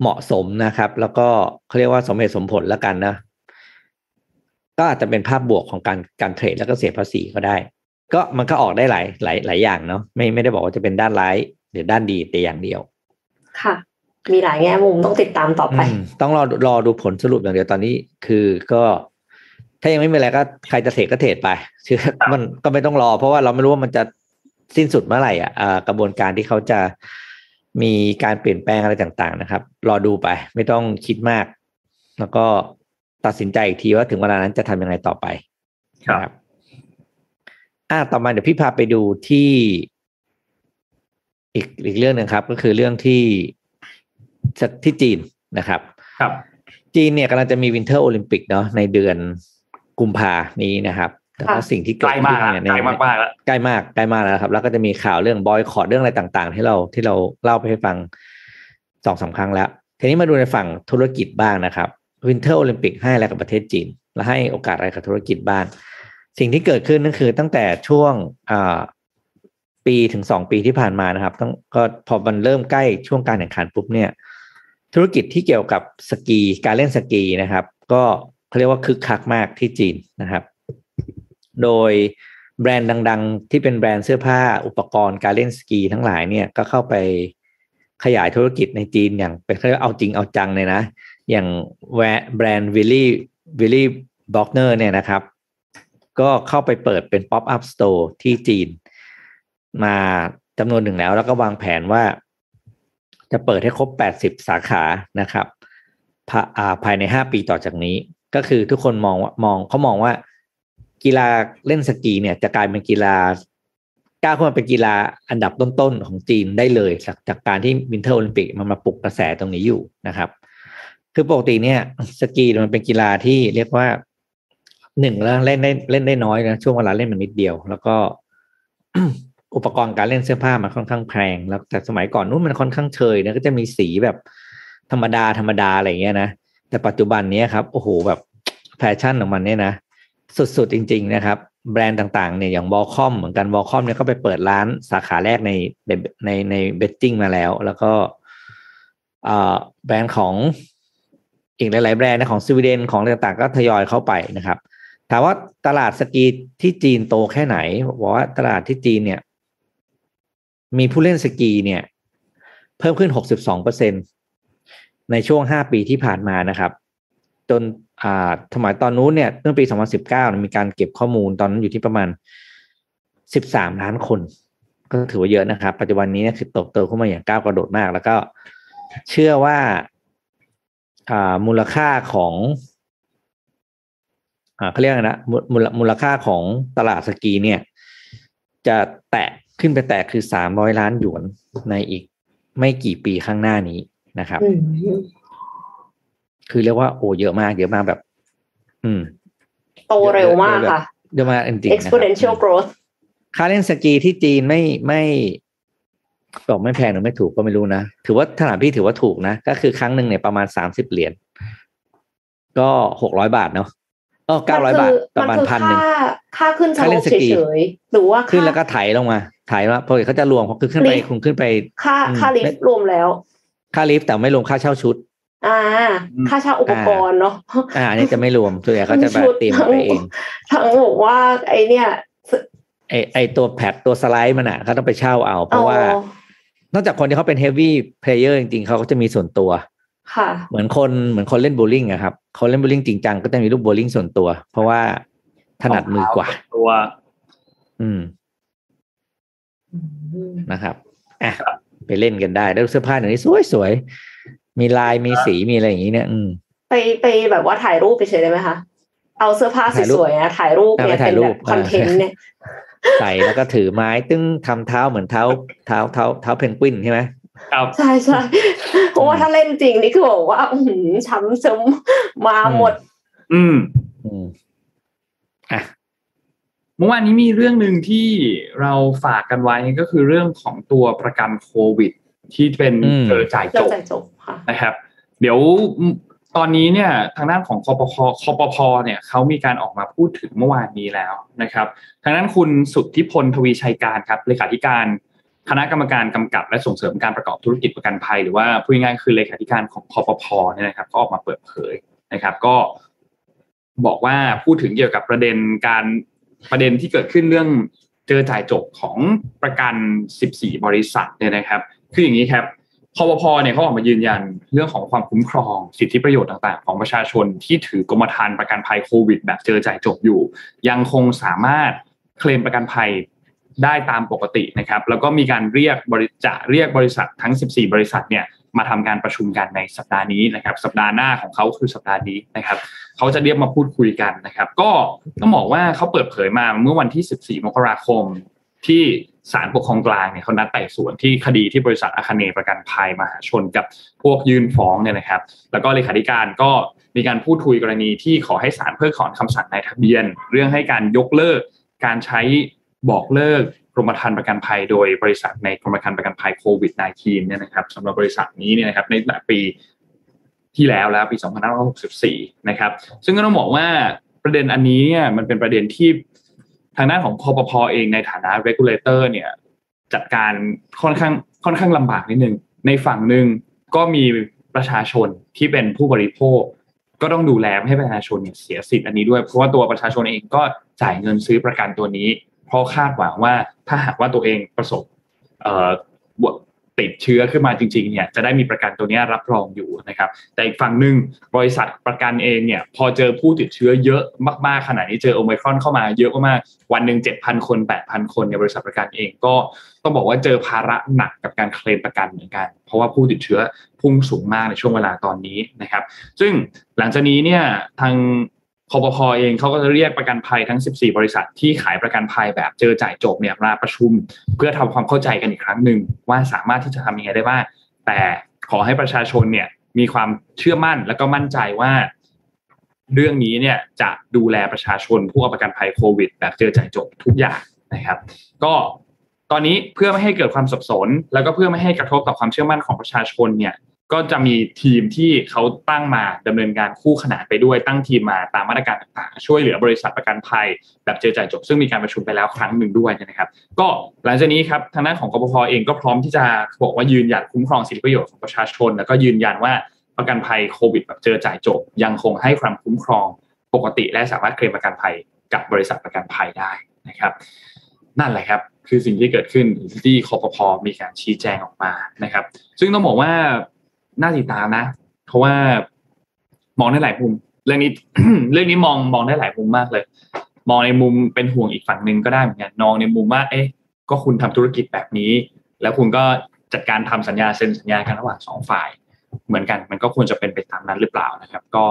เหมาะสมนะครับ แล้วก็เขาเรียกว่าสมเหตุสมผลแล้วกันนะ ก็อาจจะเป็นภาพบวกของการการเทรดแล้วก็เสียภาษีก็ได้ ก็มันก็ออกได้หลายหลายหลายอย่างเนาะไม่ไม่ได้บอกว่าจะเป็นด้านร้ายหรือด้านดีแต่อย่างเดียว ค่ะ มีหลายแง่มุมต้องติดตามต่อไปอืมต้องรอรอดูผลสรุปอย่างเดียวตอนนี้คือก็ ถ้ายังไม่มีอะไรก็ใครจะเทรดก็เทรดไปคือมันก็ไม่ต้องรอ เพราะว่าเราไม่รู้ว่ามันจะสิ้นสุดเมื่อไหร่อะอ่ากระบวนการที่เขาจะมีการเปลี่ยนแปลงอะไรต่าง ๆ นะครับ รอดูไป ไม่ต้องคิดมาก แล้วก็ตัดสินใจอีกทีว่าถึงเวลานั้นจะทำยังไงต่อไป ครับนะอ่าต่อมาเดี๋ยวพี่พาไปดูที่อีกอีกเรื่องหนึ่งครับ ก็คือเรื่องที่ ที่จีนนะครับ ครับ จีนเนี่ยกำลังจะมี Winter Olympic เนาะในเดือนกุมภานี้นะครับแต่ว่าค่ะสิ่งที่ใกเกิดขึ้นมากอะเนี่ยในใกล้มากมากๆแล้วใกล้มากใกล้มากแล้วครับ แล้วก็จะมีข่าวเรื่องบอยคอตเรื่องอะไรต่างๆ ที่เราที่เราเล่าไปให้ฟังสองสามครั้งแล้ว ทีนี้มาดูในฝั่งธุรกิจบ้างนะครับ Winter Olympic ให้อะไรกับประเทศจีน และให้โอกาสอะไรกับธุรกิจบ้าง สิ่งที่เกิดขึ้นนั่นคือตั้งแต่ช่วงอ่าปีถึงสองปีที่ผ่านมานะครับ ต้องก็พอมันเริ่มใกล้ช่วงการแข่งขันปุ๊บเนี่ย ธุรกิจที่เกี่ยวกับสกีการเล่นสกีนะครับ ก็เขาเรียกว่าคึกคักมากที่จีนนะครับ โดยแบรนด์ดัง ๆ ที่เป็นแบรนด์เสื้อผ้าอุปกรณ์การเล่นสกีทั้งหลายเนี่ยก็เข้าไปขยายธุรกิจในจีนอย่างเป็นเขาเรียกเอาจริงเอาจังเลยนะ อย่างแวะแบรนด์ Willy Willy Bogner เนี่ยนะครับ ก็เข้าไปเปิดเป็น pop-up store ที่จีน มาจำนวนหนึ่งแล้ว แล้วก็วางแผนว่า จะเปิดให้ครบ 80 สาขานะครับภายใน 5 ปีต่อจากนี้ ก็คือทุกคนมองว่ามองเขามองว่า กีฬาเล่นสกีเนี่ยจะกลายเป็นกีฬาก้าวขึ้นมาเป็นกีฬาอันดับต้นๆของจีนได้เลย จากจากการที่วินเทอร์โอลิมปิกมันมาปลุกกระแสตรงนี้อยู่นะครับ คือปกติเนี่ยสกีมันเป็นกีฬาที่เรียกว่าหนึ่งแล้วเล่นได้เล่นได้น้อยนะช่วงเวลาเล่นมันนิดเดียว แล้วก็ อุปกรณ์การเล่นเสื้อผ้ามันค่อนข้างแพง แล้วแต่สมัยก่อนนู้นมันค่อนข้างเชยนะก็จะมีสีแบบธรรมดาธรรมดาอะไรเงี้ยนะแต่ปัจจุบันนี้ครับโอ้โหแบบแฟชั่นของมันเนี่ยนะสุดๆจริง ๆ นะครับ แบรนด์ต่างๆเนี่ยอย่าง Volcom เหมือนกัน Volcom เนี่ยก็ไปเปิดร้านสาขาแรกในในใน Beijing มาแล้ว แล้วก็แบรนด์ของอีกหลายๆแบรนด์นะของสวีเดนของต่างๆ ก็ทยอยเข้าไปนะครับถามว่าตลาดสกีที่จีนโตแค่ไหนบอกว่าตลาดที่จีนเนี่ย มีผู้เล่นสกีเนี่ย เพิ่มขึ้น 62เปอร์เซ็นในช่วง 5 ปีที่ผ่านมานะครับ จนอ่าสมัยตอนนู้นเนี่ยเมื่อปี 2019 มีการเก็บข้อมูลตอนนั้นอยู่ที่ประมาณ 13 ล้านคน ก็ถือว่าเยอะนะครับ ปัจจุบันนี้เนี่ยคือโตโตขึ้นมาอย่างก้าวกระโดดมาก แล้วก็เชื่อว่าอ่ามูลค่าของอ่าเขาเรียกอะไรนะมูลมูลค่าของตลาดสกีเนี่ย จะแตะ ขึ้นไปแตะคือสามร้อยล้านหยวนในอีกไม่กี่ปีข้างหน้านี้นะครับอืมคือเรียกว่าโอ้เยอะมาก เยอะมากแบบ อืม โตเร็วมากค่ะเยอะมากจริงๆนะครับ exponential growth ค่าเล่นสกีที่จีนไม่ไม่บอกไม่แพงหรือไม่ถูกก็ไม่รู้นะ ถือว่าถามพี่ถือว่าถูกนะ ก็คือครั้งหนึ่งเนี่ยประมาณสามสิบเหรียญก็หกร้อยบาทเนาะเออเก้าร้อยบาทประมาณมันคือพันหนึ่ง ค่าค่าขึ้นสค่าโลเล่นปสกีเฉยๆหรือว่าขึ้นค่าแล้วก็ไถลงมาไถว่าเพราะเขาจะรวมเพราะคือขึ้นไปลิฟต์คุณขึ้นไป ค่าอืมค่าลิฟต์รวมแล้ว ค่าลิฟต์แต่ไม่รวมค่าเช่าชุด อ่า ค่าเช่าอุปกรณ์เนาะอ่าอันนี้จะไม่รวมส่วนใหญ่เขาจะแบบเตรียมไปเองทั้งบอกว่า ไอเนี่ยไอไอตัว pad ตัวสไลด์มันอะเขาต้องไปเช่าเอา เพราะว่าอ๋อนอกจากคนที่เขาเป็น heavy player จริงๆเขาก็จะมีส่วนตัวค่ะ เหมือนคนเหมือนคนเล่นโบว์ลิ่งอะครับคนเล่นโบว์ลิ่งจริงจังก็จะมีลูกโบว์ลิ่งส่วนตัว เพราะว่า ถนัดมือกว่าตัว อืมนะครับอะไปเล่นกันได้ แล้วเสื้อผ้าเดี๋ยวนี้สวยๆ มีลายมีสีมีอะไรอย่างนี้เนี่ยอืมไปไปแบบว่าถ่ายรูปไปเฉยได้ไหมคะเอาเสื้อผ้าถ่ายรูปสวยๆนะถ่ายรูปเนี่ยเอาไปถ่าเป็ยนรูแบปบคอนเทนต์เนี่ยใส่แล้วก็ถือไม้ตึ้งทำเท้าเหมือนเท้าเท้าเท้าเท้าเพนกวินใช่ไหมครับใช่ใช่เพราะว่าถ้าเล่นจริงนี่คือบอกว่าอื้อหือช้ำซึมมาหมด อืม อืมอะเมื่อวานนี้มีเรื่องหนึ่งที่เราฝากกันไว้ก็คือเรื่องของตัวประกันโควิด ที่เป็นอืมเจอจ่ายเราจบใจจบค่ะนะครับ เดี๋ยวตอนนี้เนี่ยทางด้านของคอปพคอปพเนี่ยเขามีการออกมาพูดถึงเมื่อวานนี้แล้วนะครับ ทางด้านคุณสุทธิพลทวีชัยการครับเลขาธิการคณะกรรมการกำกับและส่งเสริมการประกอบธุรกิจประกันภัย หรือว่าพูดง่ายๆคือเลขาธิการของคอปพเนี่ยนะครับก็ออกมาเปิดเผยนะครับ ก็ บอกว่าพูดถึงเกี่ยวกับประเด็นการประเด็นที่เกิดขึ้นเรื่องเจอจ่ายจบของประกัน 14 บริษัทเนี่ยนะครับ คืออย่างนี้ครับคอปพเนี่ยเขาออกมายืนยันเรื่องของความคุ้มครองสิทธิประโยชน์ต่าง ๆ ของประชาชนที่ถือกรมธรรม์ประกันภัยโควิด แบบเจอจ่ายจบอยู่ ยังคงสามารถเคลมประกันภัยได้ตามปกตินะครับ แล้วก็มีการเรียกบริจะเรียกบริษัททั้ง 14 บริษัทเนี่ยมาทำการประชุมกันในสัปดาห์นี้นะครับ สัปดาห์หน้าของเขาคือสัปดาห์นี้นะครับเขาจะเรียกมาพูดคุยกันนะครับ ก็ต้องบอกว่าเขาเปิดเผยมาเมื่อวันที่ 14 มกราคมที่ศาลปกครองกลางเนี่ยเขานัดไต่สวนที่คดีที่บริษัทอาคเนประกันภัยมหาชนกับพวกยื่นฟ้องเนี่ยนะครับ แล้วก็เลขาธิการก็มีการพูดคุยกรณีที่ขอให้ศาลเพิกถอนคำสั่งนายทะเบียน เรื่องให้การยกเลิกการใช้บอกเลิก กรมธรรม์ประกันภัยโดยบริษัทในกรมธรรม์ประกันภัยโควิด -19 เนี่ยนะครับสำหรับบริษัทนี้เนี่ยนะครับในปีที่แล้วแล้วปี2564 นะครับ ซึ่งก็ต้องบอกว่าประเด็นอันนี้เนี่ยมันเป็นประเด็นที่ทางด้านของคอปพอเองในฐานะ regulator เนี่ยจัดการค่อนข้างค่อนข้างลำบากนิดนึง ในฝั่งหนึ่งก็มีประชาชนที่เป็นผู้บริโภค ก็ต้องดูแลไม่ให้ประชาชนเนี่ยเสียสิทธิ์อันนี้ด้วย เพราะว่าตัวประชาชนเองก็จ่ายเงินซื้อประกันตัวนี้ เพราะคาดหวังว่าถ้าหากว่าตัวเองประสบติดเชื้อขึ้นมาจริงๆเนี่ยจะได้มีประกันตัวนี้รับรองอยู่นะครับ แต่อีกฝั่งหนึ่งบริษัทประกันเองเนี่ยพอเจอผู้ติดเชื้อเยอะมากๆขนาดนี้เจอโอมครอนเข้ามาเยอะมากๆวันหนึ่งเจ็ดพันคนแปดพันคนในบริษัทประกันเองก็ต้องบอกว่าเจอภาระหนักกับการเคลมประกันเหมือนกัน เพราะว่าผู้ติดเชื้อพุ่งสูงมากในช่วงเวลาตอนนี้นะครับ ซึ่งหลังจากนี้เนี่ยทาง คอปพอเองเขาก็จะเรียกประกันภัยทั้ง 14 บริษัทที่ขายประกันภัยแบบเจอจ่ายจบเนี่ยมาประชุม เพื่อทำความเข้าใจกันอีกครั้งหนึ่งว่าสามารถที่จะทำยังไงได้บ้างแต่ขอให้ประชาชนเนี่ยมีความเชื่อมั่นและก็มั่นใจว่า เรื่องนี้เนี่ยจะดูแลประชาชนผู้เอาประกันภัยโควิด แบบเจอจ่ายจบทุกอย่างนะครับ ก็ตอนนี้เพื่อไม่ให้เกิดความสับสน แล้วก็เพื่อไม่ให้กระทบต่อความเชื่อมั่นของประชาชนเนี่ย ก็จะมีทีมที่เขาตั้งมาดำเนินการคู่ขนานไปด้วยตั้งทีมมาตามมาตรการต่างๆ ช่วยเหลือบริษัทประกันภัย แบบเจอจ่ายจบ ซึ่งมีการประชุมไปแล้วครั้งหนึ่งด้วยนะครับ ก็หลังจากนี้ครับทางด้านของกบพเองก็พร้อมที่จะบอกว่ายืนหยัดคุ้มครองสิทธิประโยชน์ของประชาชน แล้วก็ยืนยันว่าประกันภัยโควิด แบบเจอจ่ายจบ ยังคงให้ความคุ้มครองปกติ และสามารถเคลมประกันภัยกับบริษัทประกันภัยได้นะครับ นั่นแหละครับคือสิ่งที่เกิดขึ้นที่คอปพอมีการชี้แจงออกมานะครับ ซึ่งต้องบอกว่า น่าติดตามนะ เพราะว่ามองได้หลายมุม เรื่องนี้เรื่องนี้มองมองได้หลายมุมมากเลย มองในมุมเป็นห่วงอีกฝั่งหนึ่งก็ได้เหมือนกันมองในมุมว่า เอ๊ะ ก็คุณทำธุรกิจแบบนี้ แล้วคุณก็จัดการทำสัญญาเซ็นสัญญากันระหว่างสองฝ่าย เหมือนกัน มันก็ควรจะเป็นไปตามนั้นหรือเปล่านะครับ ก็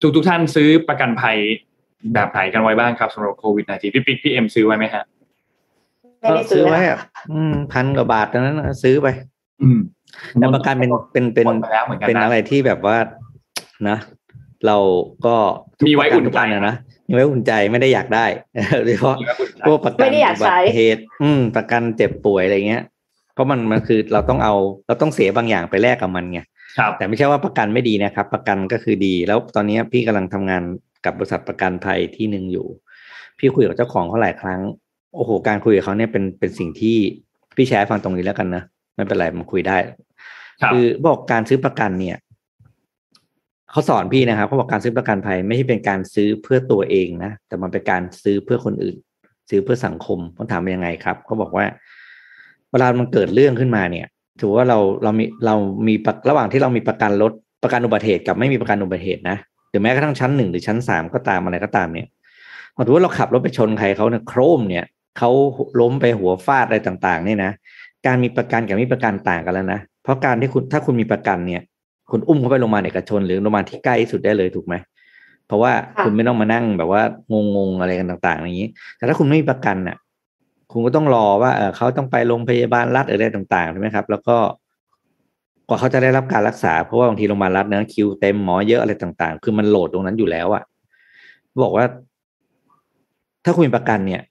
ทุกทุกท่านซื้อประกันภัยแบบไหนกันไว้บ้างครับสำหรับโควิด -19 พี่ปิ๊กพี่เอ็มซื้อไว้ไหมฮะไม่ได้ซื้อไว้นะอะอืมพันกว่าบาทตอนนั้นนะซื้อไป อืม แต่ประกันเป็นเป็นเป็นหมดไปแล้วเหมือนกันนะเป็นอะไรที่แบบว่านะ เราก็ทุกมีไว้อุ่นใจประกัทุกอันะมีไว้อุ่นใจไม่ได้อยากได้โดยเฉพาะมีไว้อุ่นใจพวกประกัไม่นได้อยากอุบัใช้ติเหตุอืม ประกันเจ็บป่วยอะไรเงี้ยเพราะมันมันคือเราต้องเอาเราต้องเสียบางอย่างไปแลกกับมันไงครับแต่ไม่ใช่ว่าประกันไม่ดีนะครับ ประกันก็คือดีแล้วตอนนี้พี่กำลังทำงานกับบริษัทประกันภัยที่หนึ่งอยู่ พี่คุยกับเจ้าของเขาหลายครั้ง โอ้โห การคุยกับเขาเนี่ยเป็นเป็นสิ่งที่พี่แชร์ให้ฟังตรงนี้แล้วกันนะ ไม่เป็นไรมันคุยได้ครับคือบอกการซื้อประกันเนี่ยเขาสอนพี่นะครับเขาบอกการซื้อประกันภัยไม่ใช่เป็นการซื้อเพื่อตัวเองนะแต่มันเป็นการซื้อเพื่อคนอื่น ซื้อเพื่อสังคมเขาถามเป็นยังไงครับเขาบอกว่า เวลามันเกิดเรื่องขึ้นมาเนี่ย ถือว่าเราเรามีเรามีประระหว่างที่เรามีประกันรถประกันอุบัติเหตุกับไม่มีประกันอุบัติเหตุนะหรือแม้กระทั่งชั้นหนึ่งหรือชั้นสามก็ตามอะไรก็ตามเนี่ยถือว่าเราขับรถไปชนใครเขาเนี่ยโครมเนี่ยเขาล้มไปหัวฟาดอะไรต่างๆเนี่ยนะ การมีประกันกับไม่มีประกันต่างกันแล้วนะ เพราะการที่คุณถ้าคุณมีประกันเนี่ย คุณอุ้มเขาไปโรงพยาบาลเอกชน หรือโรงพยาบาลที่ใกล้ที่สุดได้เลยถูกไหมเพราะว่าค่ะคุณไม่ต้องมานั่งแบบว่างงๆอะไรกันต่าง ๆ อย่างนี้ แต่ถ้าคุณไม่มีประกันน่ะ คุณก็ต้องรอว่าเออเขาต้องไปโรงพยาบาลรัฐหรืออะไรต่างๆใช่ไหมครับ แล้วก็กว่าเขาจะได้รับการรักษาเพราะว่าบางทีโรงพยาบาลรัฐเนะคิวเต็มหมอเยอะอะไรต่าง ๆ คือมันโหลดตรงนั้นอยู่แล้วอะบอกว่า ถ้าคุณมีประกันเนี่ย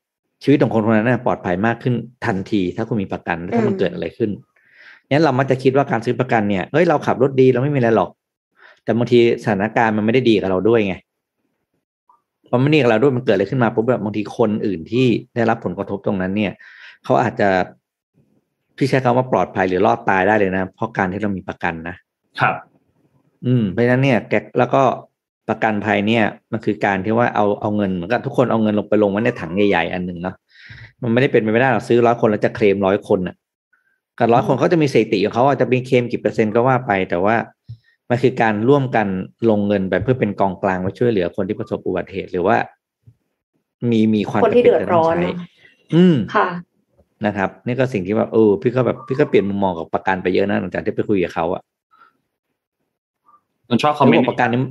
ชีวิตของคนคนนั้นนะปลอดภัยมากขึ้นทันที ถ้าคุณมีประกันถ้ามันอืมเกิดอะไรขึ้นงั้นเรามักจะคิดว่าการซื้อประกันเนี่ยเฮ้ยเราขับรถดีเราไม่มีอะไรหรอก แต่บางทีสถานการณ์มันไม่ได้ดีกับเราด้วยไงพอไม่ดีกับเราด้วยมันเกิดอะไรขึ้นมาปุ๊บแบบบางทีคนอื่นที่ได้รับผลกระทบตรงนั้นเนี่ยเขาอาจจะพี่ใช้คำว่าปลอดภัยหรือรอดตายได้เลยนะ เพราะการที่เรามีประกันนะครับ อืมเพราะฉะนั้นเนี่ยแกแล้วก็ ประกันภัยเนี่ย มันคือการที่ว่าเอาเอาเงินเหมือนกับทุกคนเอาเงินลงไปลงไว้ในถังใหญ่ๆอันหนึ่งเนาะมันไม่ได้เป็นไปไม่ได้หรอกซื้อร้อยคนแล้วจะเคลมร้อยคนอะกับร้อยคนเขาจะมีสถิติของเขาอาจจะเป็นเคลมกี่เปอร์เซ็นต์ก็ว่าไป แต่ว่ามันคือการร่วมกันลงเงินไปเพื่อเป็นกองกลางไว้ช่วยเหลือคนที่ประสบอุบัติเหตุหรือว่า มีมีความคนที่จำป็เดือดร้อนจะต้งใช้เนอะอืมค่ะนะครับ นี่ก็สิ่งที่แบบเออพี่ก็แบบพี่ก็เปลี่ยนมุมมองกับประกันไปเยอะนะหลังจากที่ไปคุยกับเขาอะนนชอบคอมเมนเขาบต์อกประกันนี่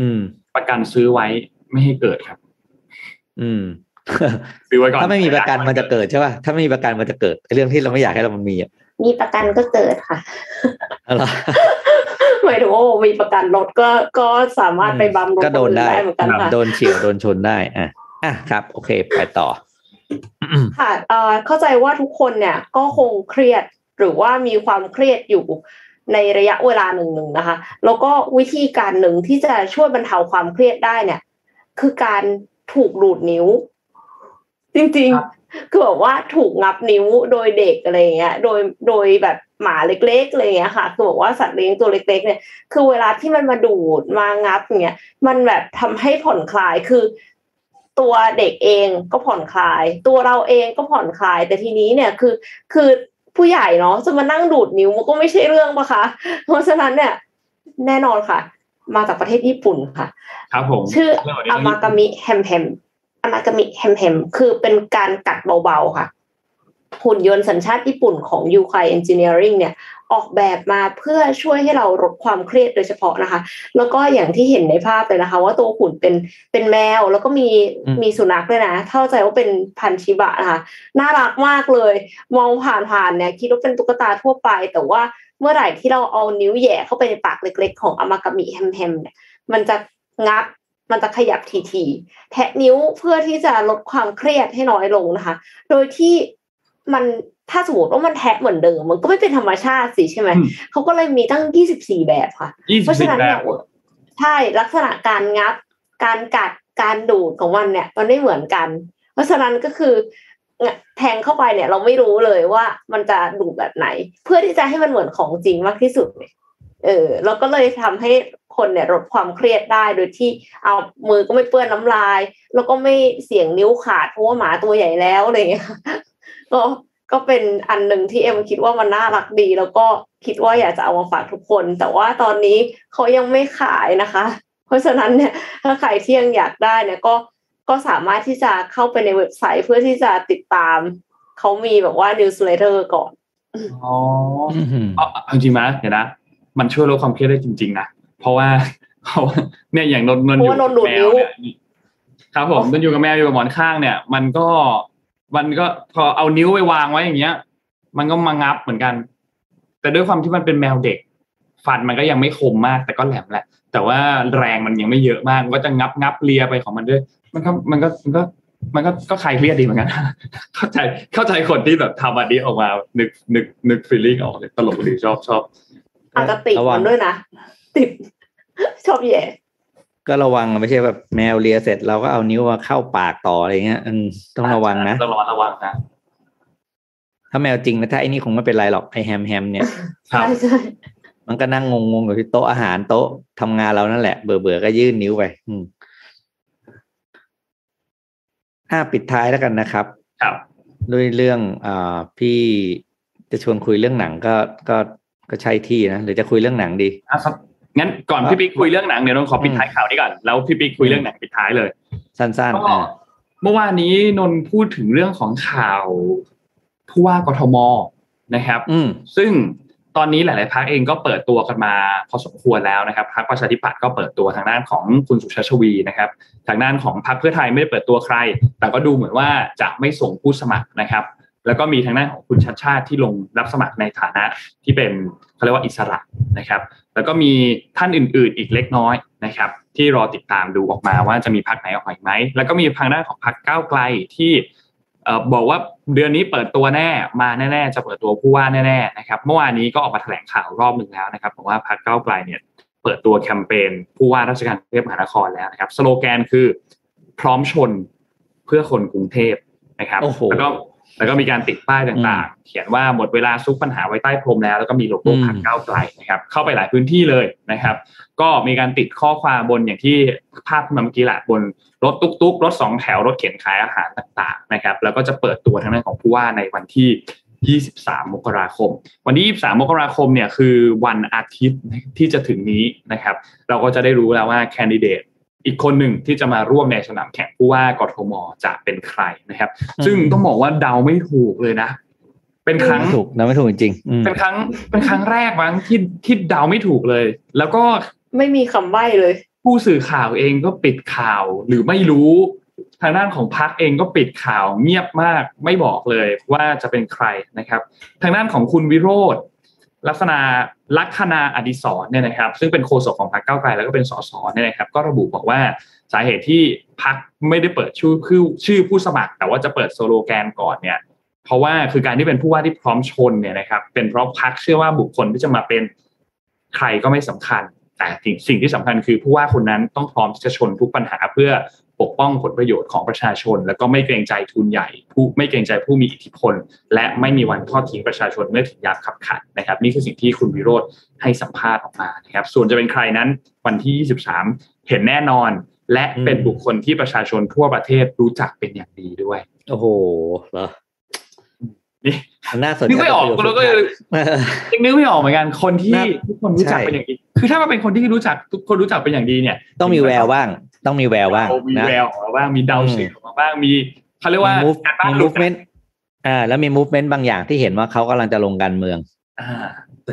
อืม ประกันซื้อไว้ไม่ให้เกิดครับ อืมซื้อไว้ก่อนถ้าไม่มีประกันมันจะเกิดใช่ป่ะถ้าไม่มีประกันมันจะเกิดไอ้เรื่องที่เราไม่อยากให้เรามันมีอะมีประกันก็เกิดค่ะอะไรหมายถึงว่ามีประกันรถก็ก็สามารถไปบัมรถก็โดนได้คอื่เหมือนกันค่ะโดนเฉียวโดนชนได้อะอะครับ โอเค ไปต่อ ค่ะเอ่อเข้าใจว่าทุกคนเนี่ย ก็คงเครียดหรือว่ามีความเครียดอยู่ ในระยะเวลาหนึ่งๆนะคะ แล้วก็วิธีการหนึ่งที่จะช่วยบรรเทาความเครียดได้เนี่ย คือการถูกดูดนิ้ว จริงครับๆคือแบบว่าถูกงับนิ้วโดยเด็กอะไรเงี้ย โดยโดยแบบหมาเล็กๆอะไรเงี้ยค่ะ คือบอกว่าสัตว์เลี้ยงตัวเล็ก ๆ เนี่ย คือเวลาที่มันมาดูดมางับอย่างเงี้ยมันแบบทำให้ผ่อนคลายคือตัวเด็กเองก็ผ่อนคลาย ตัวเราเองก็ผ่อนคลาย แต่ทีนี้เนี่ยคือคือ ผู้ใหญ่เนาะจะมานั่งดูดนิ้วมันก็ไม่ใช่เรื่องปะคะ เพราะฉะนั้นเนี่ย แน่นอนค่ะ มาจากประเทศญี่ปุ่นค่ะ ครับผม ชื่อเรื่องของอามากามิแฮมแฮมอามากามิแฮมแฮมคือเป็นการกัดเบาๆค่ะหุ่นยนต์สัญชาติญี่ปุ่นของ u k a i Engineering เนี่ย ออกแบบมาเพื่อช่วยให้เราลดความเครียดโดยเฉพาะนะคะ แล้วก็อย่างที่เห็นในภาพเลยนะคะ ว่าตัวหุ่นเป็นเป็นแมว แล้วก็มีอืมมีสุนัขด้วยนะเข้าใจว่าเป็นพันธุ์ชิบะนะคะน่ารักมากเลย มองผ่านๆเนี่ยคิดว่าเป็นตุ๊กตาทั่วไป แต่ว่าเมื่อไหร่ที่เราเอานิ้วแหย่เข้าไปในปากเล็ก ๆ ของอามากามิแฮมแฮมเนี่ยมันจะงับมันจะขยับทีๆแทะนิ้วเพื่อที่จะลดความเครียดให้น้อยลงนะคะ โดยที่มัน ถ้าสมมติว่ามันแทะเหมือนเดิม มันก็ไม่เป็นธรรมชาติสิใช่ไหมอืมเขาก็เลยมีตั้ง24แบบค่ะยี่เพสิบราะฉะนั้นแบเนี่บยใช่ลักษณะการงับ การกัดการดูดของมันเนี่ย มันไม่เหมือนกัน เพราะฉะนั้นก็คือแทงเข้าไปเนี่ยเราไม่รู้เลยว่ามันจะดูดแบบไหน เพื่อที่จะให้มันเหมือนของจริงมากที่สุดเออแล้วก็เลยทำให้คนเนี่ยลดความเครียดได้โดยที่เอามือก็ไม่เปื้อนน้ำลาย แล้วก็ไม่เสียงนิ้วขาดเพราะว่าหมาตัวใหญ่แล้วอะไรอย่างเงี้ยก็ ก็เป็นอันหนึ่งที่เอ็มคิดว่ามันน่ารักดี แล้วก็คิดว่าอยากจะเอามาฝากทุกคน แต่ว่าตอนนี้เขายังไม่ขายนะคะ เพราะฉะนั้นเนี่ยถ้าใครที่ยังอยากได้เนี่ยก็ก็สามารถที่จะเข้าไปในเว็บไซต์เพื่อที่จะติดตาม เขามีแบบว่า newsletter ก่อน อ๋ออื้อหือเอาเอาจริงไหมเดี๋ยวนะ มันช่วยลดความเครียดได้จริง ๆ นะ เพราะว่าเพราะว่าเนี่ยอย่างนนนนเพอยู่ราะว่านนดูดแมนิ้ววเนี่ยครับผมนนอยู่กับแมวอยู่กับหมอนข้างเนี่ย มันก็ มันก็พอเอานิ้วไปวางไว้อย่างเงี้ย มันก็มางับเหมือนกัน แต่ด้วยความที่มันเป็นแมวเด็ก ฟันมันก็ยังไม่คมมาก แต่ก็แหลมแหละ แต่ว่าแรงมันยังไม่เยอะมากก็จะงับงับเลียไปของมันด้วย มันก็มันก็มันก็มันก็ก็คลายเครียดดีเหมือนกัน เข้าใจเข้าใจคนที่แบบทำอันนี้ออกมานึกนึกนึกฟีลลิ่งออกเลยตลกดีชอบชอบอาจจะติดมันด้วยนะ ติดชอบแย่ ก็ระวังไม่ใช่แบบแมวเลียเสร็จเราก็เอานิ้วมาเข้าปากต่ออะไรเงี้ยอืมต้องระวังนะต้องระวังระวังนะถ้าแมวจริงนะถ้าไอ้นี่คงไม่เป็นไรหรอกไอแฮมแฮมเนี่ยครับใช่ใช่มันก็นั่งงงๆอยู่ที่โต๊ะอาหารโต๊ะทำงานเรานั่นแหละ เบื่อเบื่อๆก็ยื่นนิ้วไป อืมอ่าปิดท้ายแล้วกันนะครับ ครับ ด้วยเรื่องอ่าพี่จะชวนคุยเรื่องหนังก็ก็ก็ใช่ที่นะหรือจะคุยเรื่องหนังดีอะครับ งั้นก่อนครับพี่ปิ๊กคุยเรื่องหนังเดี๋ยวน้องขอปิดอืมท้ายข่าวนี้ก่อนแล้วพี่ปิ๊กคุยเรื่องหนังปิดท้ายเลย สั้นก็ๆอ่าเมื่อวานนี้นนท์พูดถึงเรื่องของข่าวผู้ว่ากทมนะครับ อืมซึ่งตอนนี้หลาย ๆพักเองก็เปิดตัวกันมาพอสมควรแล้วนะครับพักประชาธิปัตย์ก็เปิดตัวทางด้านของคุณสุชาติชวีนะครับ ทางด้านของพรรคเพื่อไทยไม่ได้เปิดตัวใคร แต่ก็ดูเหมือนว่าจะไม่ส่งผู้สมัครนะครับ แล้วก็มีทางด้านของคุณชัดชาติที่ลงรับสมัครในฐานะที่เป็น เขาเรียกว่าอิสระนะครับ แล้วก็มีท่านอื่น ๆ อีกเล็กน้อยนะครับ ที่รอติดตามดูออกมาว่าจะมีพรรคไหนออกมาอีกไหม แล้วก็มีทางด้านของพรรคก้าวไกลที่เอ่อบอกว่าเดือนนี้เปิดตัวแน่มาแน่ๆจะเปิดตัวผู้ว่าแน่ๆนะครับเมื่อวานนี้ก็ออกมาแถลงข่าวรอบหนึ่งแล้วนะครับบอกว่าพรรคก้าวไกลเนี่ยเปิดตัวแคมเปญผู้ว่าราชการกรุงเทพมหานครแล้วนะครับสโลแกนคือพร้อมชนเพื่อคนกรุงเทพนะครับโอ้โหแล้วก็ แล้วก็มีการติดป้ายต่างๆ เขียนว่าหมดเวลาซุกปัญหาไว้ใต้พรมแล้ว แล้วก็มีโลโก้พรรคก้าวไกลนะครับเข้าไปหลายพื้นที่เลยนะครับ ก็มีการติดข้อความบนอย่างที่ภาพเมื่อกี้แหละบนรถตุ๊กๆ รถสองแถวรถเข็นขายอาหารต่าง ๆ นะครับ แล้วก็จะเปิดตัวทางด้านของผู้ว่าในวันที่ 23 มกราคม วันที่ 23 มกราคมเนี่ยคือวันอาทิตย์ที่จะถึงนี้นะครับ เราก็จะได้รู้แล้วว่าแคนดิเดต อีกคนหนึ่งที่จะมาร่วมในสนามแข่งผู้ว่ากทมจะเป็นใครนะครับ ซึ่งต้องบอกว่าเดาไม่ถูกเลยนะ เป็นครั้งไม่ถูกนะไม่ถูกจริงๆอืมเป็นครั้งเป็นครั้งแรกมั้งที่ที่เดาไม่ถูกเลย แล้วก็ไม่มีคำใบ้เลย ผู้สื่อข่าวเองก็ปิดข่าวหรือไม่รู้ทางด้านของพักเองก็ปิดข่าวเงียบมากไม่บอกเลยว่าจะเป็นใครนะครับ ทางด้านของคุณวิโรธ ลักษณะลัคนาอดิศรเนี่ยนะครับ ซึ่งเป็นโฆษกของพรรคก้าวไกลแล้วก็เป็นสสเนี่ยนะครับ ก็ระบุบอกว่าสาเหตุที่พักไม่ได้เปิดชื่อชื่อชื่อผู้สมัคร แต่ว่าจะเปิดโซโลแกนก่อนเนี่ยเพราะว่าคือการที่เป็นผู้ว่าที่พร้อมชนเนี่ยนะครับ เป็นเพราะพักเชื่อว่าบุคคลที่จะมาเป็นใครก็ไม่สำคัญ แต่สิ่งที่สำคัญคือผู้ว่าคนนั้นต้องพร้อมที่จะชนทุกปัญหาเพื่อ ปกป้องผลประโยชน์ของประชาชน แล้วก็ไม่เกรงใจทุนใหญ่ ผู้ไม่เกรงใจผู้มีอิทธิพล และไม่มีวันทอดทิ้งประชาชนเมื่อถึงยามขับขันนะครับ นี่คือสิ่งที่คุณวิโรธให้สัมภาษณ์ออกมานะครับ ส่วนจะเป็นใครนั้นวันที่ 23 เห็นแน่นอน และเป็นบุคคลที่ประชาชนทั่วประเทศรู้จักเป็นอย่างดีด้วย โอ้โหเหรอนี่มันน่าสนใจนึกไม่ออกประโยคเราก็สุดท้ายยังนึกไม่ออกเหมือนกันคนที่น่าทุกคนรู้จักใช่เป็นอย่างดี คือถ้ามาเป็นคนที่รู้จักทุกคนรู้จักเป็นอย่างดีเนี่ย ต้องมีแววบ้าง ต้องมีแววบ้างมีนะแววออกมาบ้างมีเดาอืมสื่อออกมาบ้างมีเขาเรียกว่ามี move การบ้านมีหลุด movement อ่า แล้วมี movement บางอย่างที่เห็นว่าเขากำลังจะลงการเมืองอ่า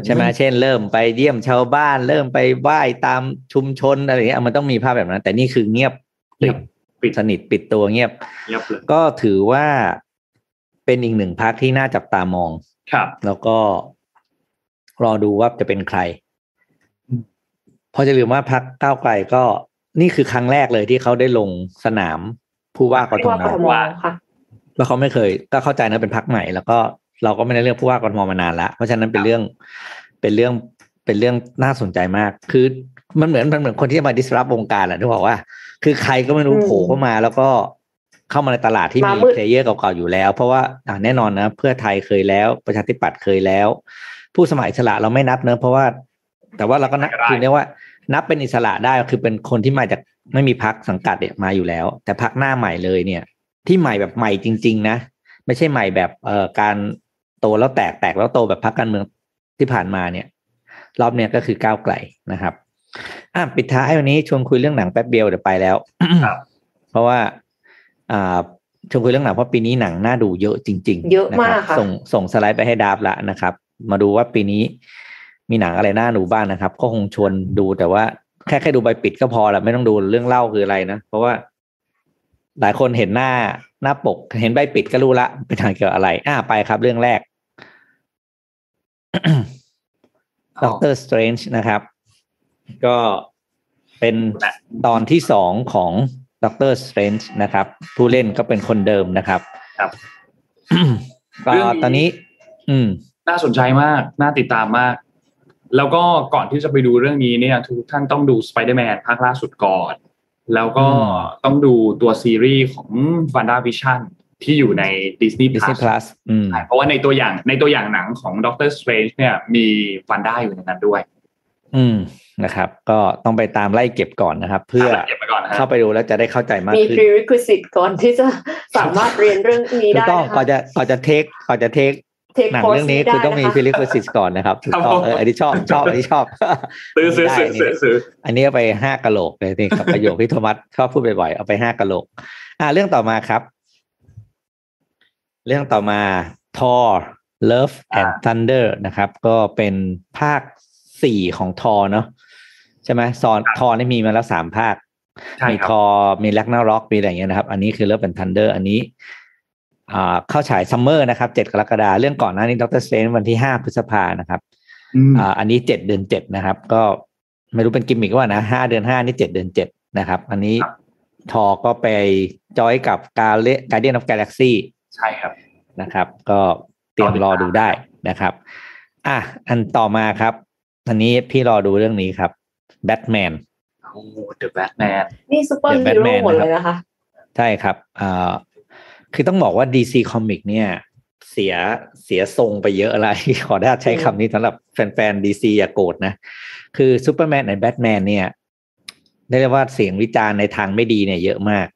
ใช่ไหมเช่น เริ่มไปเยี่ยมชาวบ้าน เริ่มไปไหว้ตามชุมชนอะไรอย่างเงี้ยมันต้องมีภาพแบบนั้น แต่นี่คือเงียบเงียบปิดสนิทปิดตัวเงียบเงียบเลยก็ถือว่าเป็นอีกหนึ่งพักที่น่าจับตามองครับ แล้วก็รอดูว่าจะเป็นใครอืมเพราะจะลืมว่าพักก้าวไกลก็ นี่คือครั้งแรกเลยที่เขาได้ลงสนามผู้ว่ากทผู้ว่ามกทมค่ะแล้วเขาไม่เคย ก็เข้าใจนะเป็นพักใหม่ แล้วก็เราก็ไม่ได้เลือกผู้ว่ากทมมานานละเพราะฉะนั้นเป็นเรื่องเป็นเรื่องเป็นเรื่องน่าสนใจมาก คือมันเหมือนมันเหมือนคนที่จะมาดิสรับวงการแหละที่บอกว่า คือใครก็ไม่รู้อืมโผล่เข้ามา แล้วก็เข้ามาในตลาดที่มามีมืดเพลเยอร์เก่าๆอยู่แล้ว เพราะว่าอ่าแน่นอนนะ เพื่อไทยเคยแล้ว ประชาธิปัตย์เคยแล้ว ผู้สมัครอิสระเราไม่นับเนอะเพราะว่า แต่ว่าเราก็นับคือเรียกว่า นับเป็นอิสระได้คือเป็นคนที่มาจากไม่มีพักสังกัดเนี่ยมาอยู่แล้ว แต่พักหน้าใหม่เลยเนี่ย ที่ใหม่แบบใหม่จริง ๆ นะ ไม่ใช่ใหม่แบบเอ่อการโตแล้วแตกแตกแล้วโตแบบพักการเมืองที่ผ่านมาเนี่ย รอบเนี้ยก็คือก้าวไกลนะครับอะปิดท้ายวันนี้ชวนคุยเรื่องหนังแป๊บเดียวเดี๋ยวไปแล้วครับเพราะว่าอ่าชวนคุยเรื่องหนังเพราะปีนี้หนังน่าดูเยอะจริง ๆ เยอะมากนรับค่ะส่งส่งสไลด์ไปให้ดาบละนะครับ มาดูว่าปีนี้ มีหนังอะไรน่าดูบ้างนะครับ ก็คงชวนดูแต่ว่าแค่แค่ดูใบปิดก็พอละไม่ต้องดูเรื่องเล่าคืออะไรนะเพราะว่า หลายคนเห็นหน้าหน้าปก เห็นใบปิดก็รู้ละเป็นทางเกี่ยวอะไร อ่าไปครับ เรื่องแรก Doctor Strange นะครับ ก็เป็นตอนที่สองของ Doctor Strange นะครับ ผู้เล่นก็เป็นคนเดิมนะครับ ครับก็เรื่องนี้ตอนนี้ อืม น่าสนใจมาก น่าติดตามมาก แล้วก็ก่อนที่จะไปดูเรื่องนี้เนี่ย ทุกท่านต้องดู Spider-Man ภาคล่าสุดก่อน แล้วก็อืมต้องดูตัวซีรีส์ของ WandaVision ที่อยู่ใน Disney Disney Plus Plus อืมใช่เพราะว่าในตัวอย่างในตัวอย่างหนังของ Doctor Strange เนี่ยมีวันด้าอยู่ในนั้นด้วย อืมนะครับ ก็ต้องไปตามไล่เก็บก่อนนะครับ เพื่อเก็บไปก่อนนะฮะเข้าไปดูแล้วจะได้เข้าใจมากมีขึ้น prerequisite ก่อนที่จะสามารถเรียนเรื่องนี้ถูกได้ต้องนะก่อนคะจะก่อนจะเทคก่อนจะเทค take หนัง course เรื่องนี้คือต้องมีได้นะคะ prerequisites ก่อนนะครับถูกครับต้องผมเอออันนี้ชอบชอบอันนี้ชอบซื้อซื้อได้ซื้อนี่ซื้อซื้ออันนี้เอาไปห้ากะโหลกเลยนี่ครับประโยคที่โทมัสชอบพูดบ่อยๆเอาไปห้ากะโหลก อ่าเรื่องต่อมาครับ เรื่องต่อมา Thor Love and Thunder นะครับ ก็เป็นภาคสี่ของ Thor เนาะใช่ไหมซอนทอนี่มีมาแล้วสามภาคใช่มีครับอมี Ragnarok มีอะไรอย่างเงี้ยนะครับ อันนี้คือ Love and Thunder อันนี้อ่า เข้าฉาย summer นะครับเจ็ดกรกฎาเรื่องก่อนหน้านี้ Doctor Strange วันที่ห้าพฤษภานะครับอืมอ่าอันนี้เจ็ดเดือนเจ็ดนะครับ ก็ไม่รู้เป็นกิมมิกว่านะห้าเดือนห้านี่เจ็ดเดือนเจ็ดนะครับ อันนี้ครับทอก็ไป join กับ Guardian of Galaxy ใช่ครับนะครับ ก็เตรียมรอดูได้นะครับ อะ อันต่อมาครับ อันนี้พี่รอดูเรื่องนี้ครับแบทแมนโอ้ The Batman นี่ซูเปอร์ฮีโร่ The Batman หมดนะครับเลยนะคะ ใช่ครับอ่า คือต้องบอกว่า DC Comic เนี่ยเสียเสียทรงไปเยอะอะไร ขอได้ใช้คำนี้สำหรับแฟนๆ DC อย่าโกรธนะ คือซูเปอร์แมนและแบทแมนเนี่ย ได้เรียกว่าเสียงวิจารณ์ในทางไม่ดีเนี่ยเยอะมาก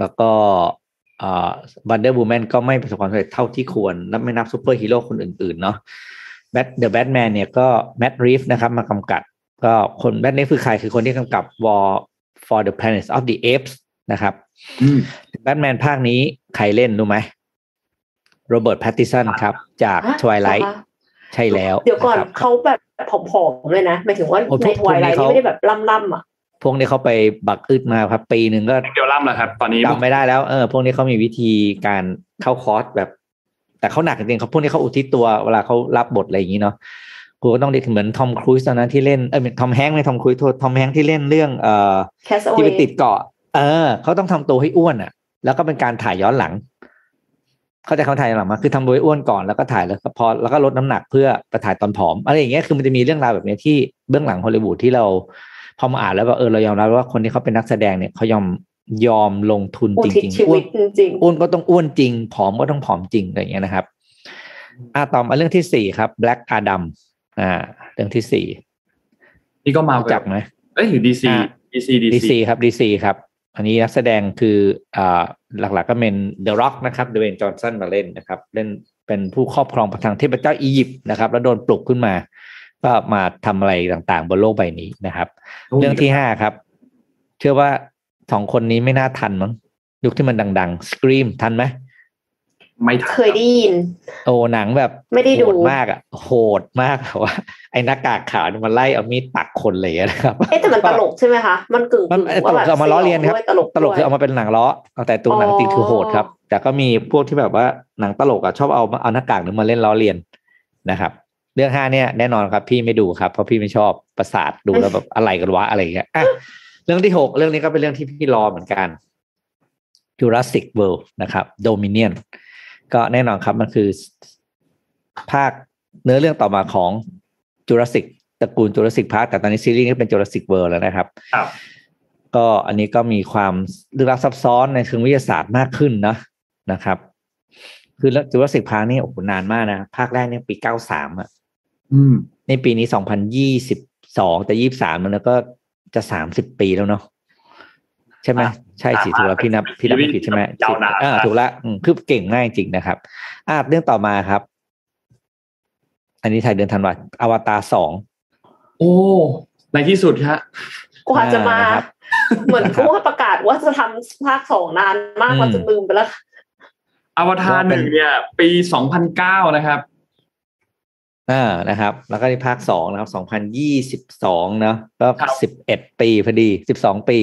แล้วก็ Wonder Woman ก็ไม่ประสบความสำเร็จเท่าที่ควรและไม่นับซูเปอร์ฮีโร่คนอื่นๆเนาะแบท The Batman เนี่ยก็แม t รีฟนะครับมากำกับ ก็คน Matt นี้คือใครคือคนที่กำกับวอล for the Planet of the Apes นะครับ แบทแมนภาคนี้ใครเล่นรู้ไหม Robert Pattinson ครับ จากฮะ Twilight เหรอคะใช่แล้ว เดี๋ยวก่อนะครับเขาแบบผอมๆเลยนะหมายถึงว่าโอ้พวกใน Twilight พวกนี้เขาท์นี่ไม่ได้แบบล่ำๆอะพวกนี้เขาไปบักอึดมาครับปีหนึ่งก็เดี๋ยวล่ำแล้วครับ ตอนนี้จำไม่ได้แล้วเออพวกนี้เขามีวิธีการเข้าคอร์สแบบ แต่เขาหนักจริงๆเขาพวกนี้เขาอุทิศตัวเวลาเขารับบทอะไรอย่างนี้เนาะกูก็ต้องเรียกเหมือน Tom Cruise ตอนนั้นที่เล่นเออ Tom Hanks ไม่ Tom Cruise โทษ Tom Hanks ที่เล่นเรื่อง เอ่อแคสเอาที่ไว้ไปติดเกาะ เออเขาต้องทำตัวให้อ้วนอะ แล้วก็เป็นการถ่ายย้อนหลัง เขาใจะเขาถ่ายย้อนหลังมาคือทำตัวให้อ้วนก่อนแล้วก็ถ่ายแล้วก็พอแล้วก็ลดน้ำหนักเพื่อไปถ่ายตอนผอมอะไรอย่างเงี้ยคือมันจะมีเรื่องราวแบบเนี้ยที่เบื้องหลังฮอลลีวูดที่เราพอมาอ่านแล้วก็เออเรายอมรับว่าคนที่เขาเป็นนักแสดงเนี่ยเขายอมยอมลงทุนอุจทิศริงชีๆอ้ววินตจริงอ้วนก็ต้องอ้วนจริง ผอมก็ต้องผอมจริงอะไรอย่างเงี้ยนะครับอ่าต่อมาเรื่องที่สี่ครับ Black Adam อ่า เรื่องที่สี่นี่ก็มารู้จักไหมเอ้ยหรือดีซีอ่าดีซีดีดีซีซีครับ DC ครับ อันนี้นักแสดงคืออ่าหลักๆก็เป็น The Rock นะครับ Dwayne Johnson มาเล่นนะครับ เล่นเป็นผู้ครอบครองประทังเทพเจ้าอียิปต์นะครับ แล้วโดนปลุกขึ้นมา ก็มาทำอะไรต่างๆ บนโลกใบนี้นะครับ เรื่องที่ห้าครับ เชื่อว่าสองคนนี้ไม่น่าทันมั้งยุคที่มันดัง ๆ Scream ทันไหม ไม่ๆทันเคยได้ยิน โอ้หนังแบบไม่ได้ดูโหดมากอะโหดมากแบบว่าไอ้หน้ากากขาวเนี่ยมันไล่เอามีดปักคนเลยนะครับเอ๊ะแต่มันตลกใช่ไหมคะมันกึ่งมันๆตลกเอามาล้อเลียนครับด้วยตลกตลกคือด้วยเอามาเป็นหนังล้อเอาแต่ตัวหนังจริงคือโหดครับ แต่ก็มีพวกที่แบบว่าหนังตลกอะชอบเอาเอาหน้ากากนึงมาเล่นล้อเลียนนะครับ เรื่องห้าเนี่ยแน่นอนครับพี่ไม่ดูครับเพราะพี่ไม่ชอบประสาทดูแล้วแบบอะไรกันวะอะไรอย่างเงี้ยอะเรื่องที่หกเรื่องนี้ก็เป็นเรื่องที่พี่รอเหมือนกัน Jurassic World นะครับ Dominion ก็แน่นอนครับมันคือ ภาคเนื้อเรื่องต่อมาของ Jurassic ตระกูล Jurassic Park แต่ตอนนี้ซีรีส์นี้เป็น Jurassic World แล้วนะครับครับก็อันนี้ก็มีความลึกลับซับซ้อนในเชิงวิทยาศาสตร์มากขึ้นนะนะครับ คือจูราสสิกพาร์คนี่โอ้โหนานมากนะ ภาคแรกเนี่ยปีเก้าสามอะอืมในปีนี้สองพันยี่สิบสองแต่ยี่สามมันแล้วก็จะสามสิบปีแล้วเนาะ ใช่ไหมอะใช่สิถูกแล้วพี่นับพี่นับไม่ผิดใช่ไหมยาวนานอ่าถูกละอืมคือเก่งมากจริงนะครับ อ่าเรื่องต่อมาครับ อันนี้ไทยเดือนธันวาอวตารสองโอ้ในที่สุดฮะกว่าจะมาอ่าครับเหมือนนะครับผู้ว่าประกาศว่าจะทำภาคสองนานมากอืมเราจนลืมไปแล้วอวตารว่าหเป็นนึ่งเนี่ย ปีสองพันเก้านะครับอ่านะครับ แล้วก็ในภาคสองนะครับสองพันยี่สิบสองเนาะก็ครับสิบเอ็ดปีพอดีสิบสองปี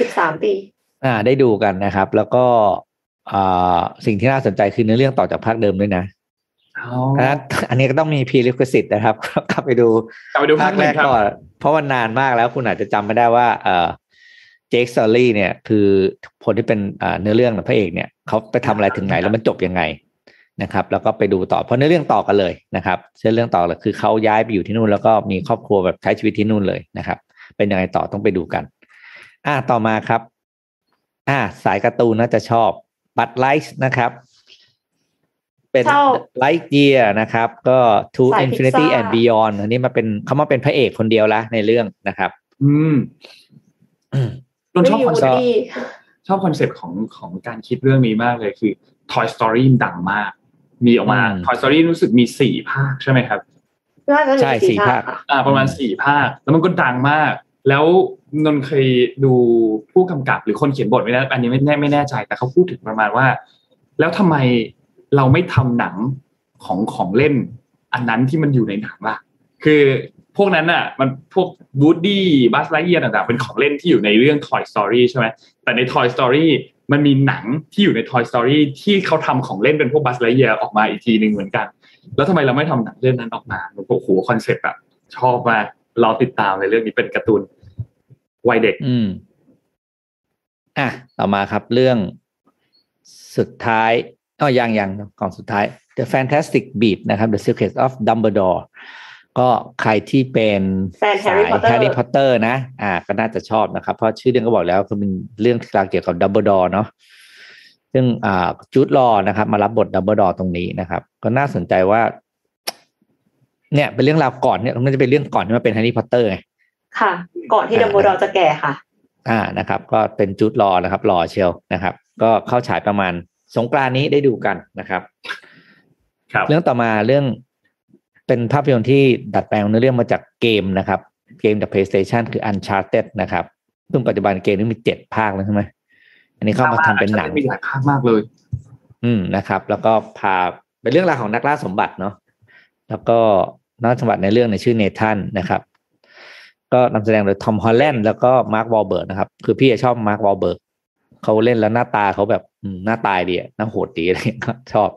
สิบสามปี อ่า ได้ดูกันนะครับ แล้วก็อ่าสิ่งที่น่าสนใจคือเนื้อเรื่องต่อจากภาคเดิมด้วยนะอ๋ออะอันนี้ก็ต้องมี prerequisite นะครับกลับไปดูกลับไปดูภาภาคคแรแรกกครับก่อนเพราะว่านานมากแล้วคุณอาจจะจำไม่ได้ว่า เอ่อเจคซอรี่เนี่ย คือคนที่เป็นอ่าเนื้อเรื่องพระเอกเนี่ยเขาไปทำอะไรถึงไหนแล้วมันจบยังไงนะครับ แล้วก็ไปดูต่อเพราะเนื้อเรื่องต่อกันเลยนะครับเส้นเรื่องต่อเลยคือเขาย้ายไปอยู่ที่นู่นแล้วก็มีครอบครัวแบบใช้ชีวิตที่นู่นเลยนะครับ เป็นยังไงต่อต้องไปดูกัน อ่าต่อมาครับ อ่า สายการ์ตูนน่าจะชอบ Buzz Light นะครับ เป็นชอบ Lightyear นะครับ ก็สาย Pixar to infinity and beyond อันนี้มาเป็นเขามาเป็นพระเอกคนเดียวละในเรื่องนะครับ อืมอืมต้นชอบไม่คอนเซ็ปต์ดีชอบคอนเซ็ปต์ของของการคิดเรื่องนี้มากเลยคือ Toy Story ดังมาก มีออกมาอืม Toy Story รู้สึกมีสี่ภาคใช่ไหมครับน่าจะมีใช่สี่ภาคค่ะอ่า ประมาณสี่ภาค แล้วมันก็ดังมาก แล้ว นนเคยดูผู้กำกับหรือคนเขียนบทไม่แน่อันนี้ไม่แน่ไม่แน่ใจ แต่เขาพูดถึงประมาณว่า แล้วทำไมเราไม่ทำหนังของของเล่น อันนั้นที่มันอยู่ในหนังล่ะ คือพวกนั้นอะ มันพวก Woody Buzz Lightyear ต่างๆเป็นของเล่นที่อยู่ในเรื่อง Toy Story ใช่ไหมแต่ใน Toy Story มันมีหนังที่อยู่ใน Toy Story ที่เขาทำของเล่นเป็นพวก Buzz Lightyear ออกมาอีกทีหนึ่งเหมือนกัน แล้วทำไมเราไม่ทำหนังเรื่องนั้นออกมาโอ้โหคอนเซ็ปต์อะชอบมากรอติดตามในเรื่องนี้เป็นการ์ตูน วัยเด็ก อืมอะต่อมาครับเรื่องสุดท้ายอ๋อยังยังก่อนสุดท้าย The Fantastic Beast นะครับ The Secret of Dumbledore ก็ใครที่เป็นแฟน Harry สาย Potter Harry Potter นะ อ่า ก็น่าจะชอบนะครับ เพราะชื่อเรื่องก็บอกแล้วคือเป็นเรื่องราวเกี่ยวกับดัมเบิลดอร์เนาะซึ่งอ่า Jude Law นะครับ มารับบทดัมเบิลดอร์ตรงนี้นะครับ ก็น่าสนใจว่า เนี่ยเป็นเรื่องราวก่อนเนี่ยมันจะเป็นเรื่องก่อนที่มาเป็น Harry Potter ไง ค่ะ ก่อนที่อ่าดัมเบิลดอร์จะแก่ค่ะ อ่านะครับ ก็เป็น Jude Law นะครับหล่อเชียวนะครับ ก็เข้าฉายประมาณสงกรานต์นี้ได้ดูกันนะครับ ครับ เรื่องต่อมาเรื่องเป็นภาพยนตร์ที่ดัดแปลงเนื้อเรื่องมาจากเกมนะครับ เกมจาก PlayStation คือ Uncharted นะครับซึ่งปัจจุบันเกมนี้มีเจ็ดภาคแล้วใช่ไหมอันนี้เข้ามาทำเป็นหนังมีหลายภาคมากเลย อืมนะครับ แล้วก็พาเป็นเรื่องราวของนักล่าสมบัติเนาะแล้วก็นักล่าสมบัติในเรื่องในชื่อ Nathan นะครับ ก็นำแสดงโดย Tom Holland แล้วก็ Mark Wahlberg นะครับ คือพี่ชอบ Mark Wahlberg เขาเล่นแล้วหน้าตาเขาแบบหน้าตายดีหน้าโหดดีอะไรก็ชอบ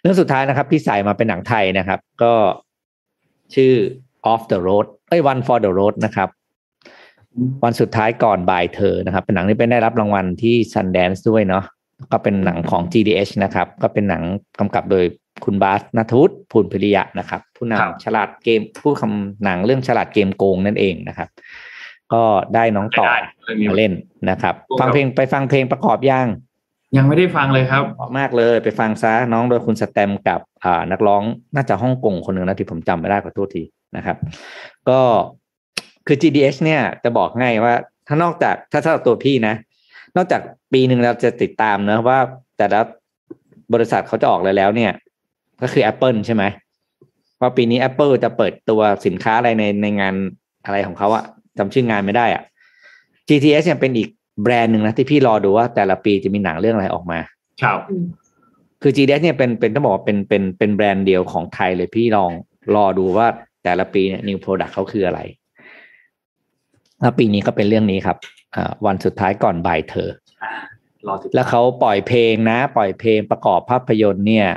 เรื่องสุดท้ายนะครับที่ใส่มาเป็นหนังไทยนะครับ ก็ชื่อ off the road เอ้ย one for the road นะครับ วันสุดท้ายก่อนบ่ายเธอนะครับ เป็นหนังที่เป็นได้รับรางวัลที่ Sundance ด้วยเนาะก็เป็นหนังของ GDH นะครับ ก็เป็นหนังกำกับโดย คุณบาสนัทวุฒิภูลพิริยะนะครับ ผู้นำฉลาดเกมผู้คำหนังเรื่องฉลาดเกมโกงนั่นเองนะครับ ก็ได้น้องต่อมาเล่นนะครับ ฟังเพลงไปฟังเพลงประกอบย่างยังไม่ได้ฟังเลยครับเหมาะมากเลยไปฟังซะน้องโดยคุณสแตมกับอ่านักร้องน่าจะฮ่องกงคนหนึ่งนะที่ผมจำไม่ได้ขอโทษทีนะครับ ก็คือ GDH เนี่ยจะบอกง่ายว่า ถ้านอกจากถ้าสำหรับตัวพี่นะ นอกจากปีหนึ่งเราจะติดตามนะว่าแต่ละบริษัทเขาจะออกอะไรแล้วเนี่ย ก็คือ Apple ใช่ไหมว่าปีนี้ Apple จะเปิดตัวสินค้าอะไรในในงานอะไรของเขาอะจำชื่องานไม่ได้อะ GTS เนี่ยเป็นอีกแบรนด์หนึ่งนะที่พี่รอดูว่าแต่ละปีจะมีหนังเรื่องอะไรออกมาครับคือ GDS เนี่ยเป็นเป็นต้องบอกว่าเป็นเป็นเป็นแบรนด์เดียวของไทยเลยพี่ลองรอดูว่าแต่ละปีเนี่ย new product เขาคืออะไรแล้วปีนี้ก็เป็นเรื่องนี้ครับอ่าวันสุดท้ายก่อนบ่ายเธอรอติดแล้วเขาปล่อยเพลงนะ ปล่อยเพลงประกอบภาพยนตร์เนี่ย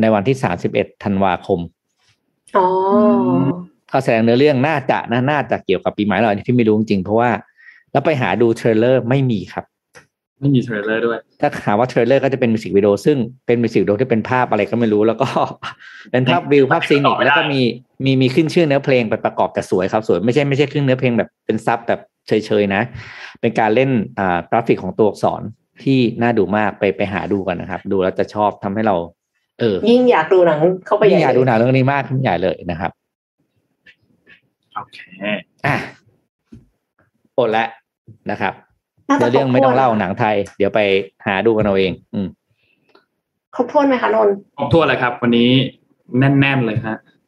ในวันที่สามสิบเอ็ดธันวาคมอ๋อเขาแสดงเนื้อเรื่องน่าจะนะน่าจะเกี่ยวกับปีใหม่เราอันนี้พี่ไม่รู้จริงๆเพราะว่า แล้วไปหาดู trailer ไม่มีครับ ไม่มี trailer ด้วย ถ้าหาว่า trailer ก็จะเป็นมิวสิกวิดีโอซึ่งเป็นมิวสิกวิดีโอที่เป็นภาพอะไรก็ไม่รู้แล้วก็ เป็นภาพวิวภาพ scenic แล้วก็มีมีมีขึ้นชื่อเนื้อเพลงไปประกอบแต่สวยครับสวยไม่ใช่ไม่ใช่ขึ้นเนื้อเพลงแบบเป็นซับแบบเฉยๆนะ เป็นการเล่นอ่ากราฟิกของตัวอักษรที่น่าดูมากไปไปหาดูกันนะครับ ดูแล้วจะชอบทำให้เรา เออ ยิ่งอยากดูหนังเข้าไปยิ่งอยากเลดูหนังเรื่องนี้มากขึ้นใหญ่เลยนะครับโอเคอะหมดแล้วนะครับน่าจะเดี๋ยวเรื่องไม่ต้องเล่าครบถ้วนหนังไทย เดี๋ยวไปหาดูกันเอาเอง อืมครบถ้วนไหมคะนนท์ครบถ้วนเลยครับ วันนี้แน่น ๆ เลยฮะอืม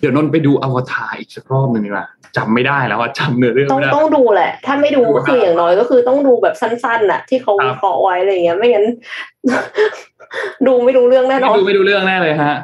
เดี๋ยวนนท์ไปดูอวตารอีกสักรอบหนึ่งดีกว่าจำไม่ได้แล้วว่าจำเนื้อเรื่องต้องไม่ได้ต้องดูแหละ ถ้าไม่ดูก็คืออย่างน้อยก็คือต้องดูแบบสั้นๆน่ะ ที่เขาครับวิเคราะห์ไว้อะไรอย่างเงี้ย ไม่งั้น ดูไม่รู้เรื่องแน่นอไม่นดูไม่ดูเรื่องแน่เลยฮะ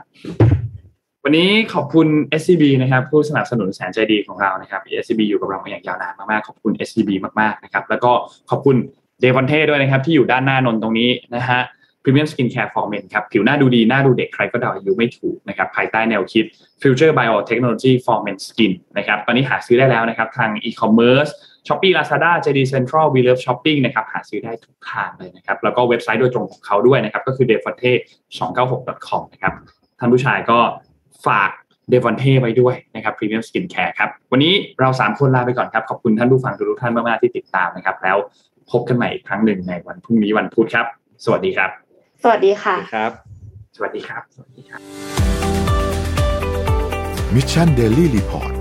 วันนี้ขอบคุณ SCB นะครับ ผู้สนับสนุนแสนใจดีของเรานะครับ SCB อยู่กับเรามาอย่างยาวนานมากๆขอบคุณ SCB มากๆนะครับ แล้วก็ขอบคุณเดวอนเท่ด้วยนะครับ ที่อยู่ด้านหน้านนท์ตรงนี้นะฮะ Premium Skin Care for Men ครับผิวหน้าดูดีหน้าดูเด็กใครก็เดาอายุไม่ถูกนะครับภายใต้แนวคิด Future Biotechnology for Men Skin นะครับตอนนี้หาซื้อได้แล้วนะครับทาง e-commerce Shopee Lazada JD Central We Love Shopping นะครับหาซื้อได้ทุกทางเลยนะครับแล้วก็เว็บไซต์โดยตรงของเขาด้วยนะครับก็คือ d e f o n t e 2 9 6 com นะครับท่านผู้ชายก็ฝากเดวอนเทไว้ด้วยนะครับ Premium Skin Care ครับ วันนี้เราสามคนลาไปก่อนครับ ขอบคุณท่านผู้ฟังทุกท่านมาก ๆ ที่ติดตามนะครับ แล้วพบกันใหม่อีกครั้งหนึ่งในวันพรุ่งนี้วันพุธครับ สวัสดีครับ สวัสดีค่ะครับ สวัสดีครับ สวัสดีครับ Mission Daily Report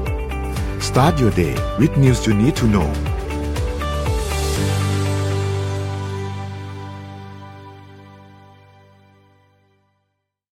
start your day with news you need to know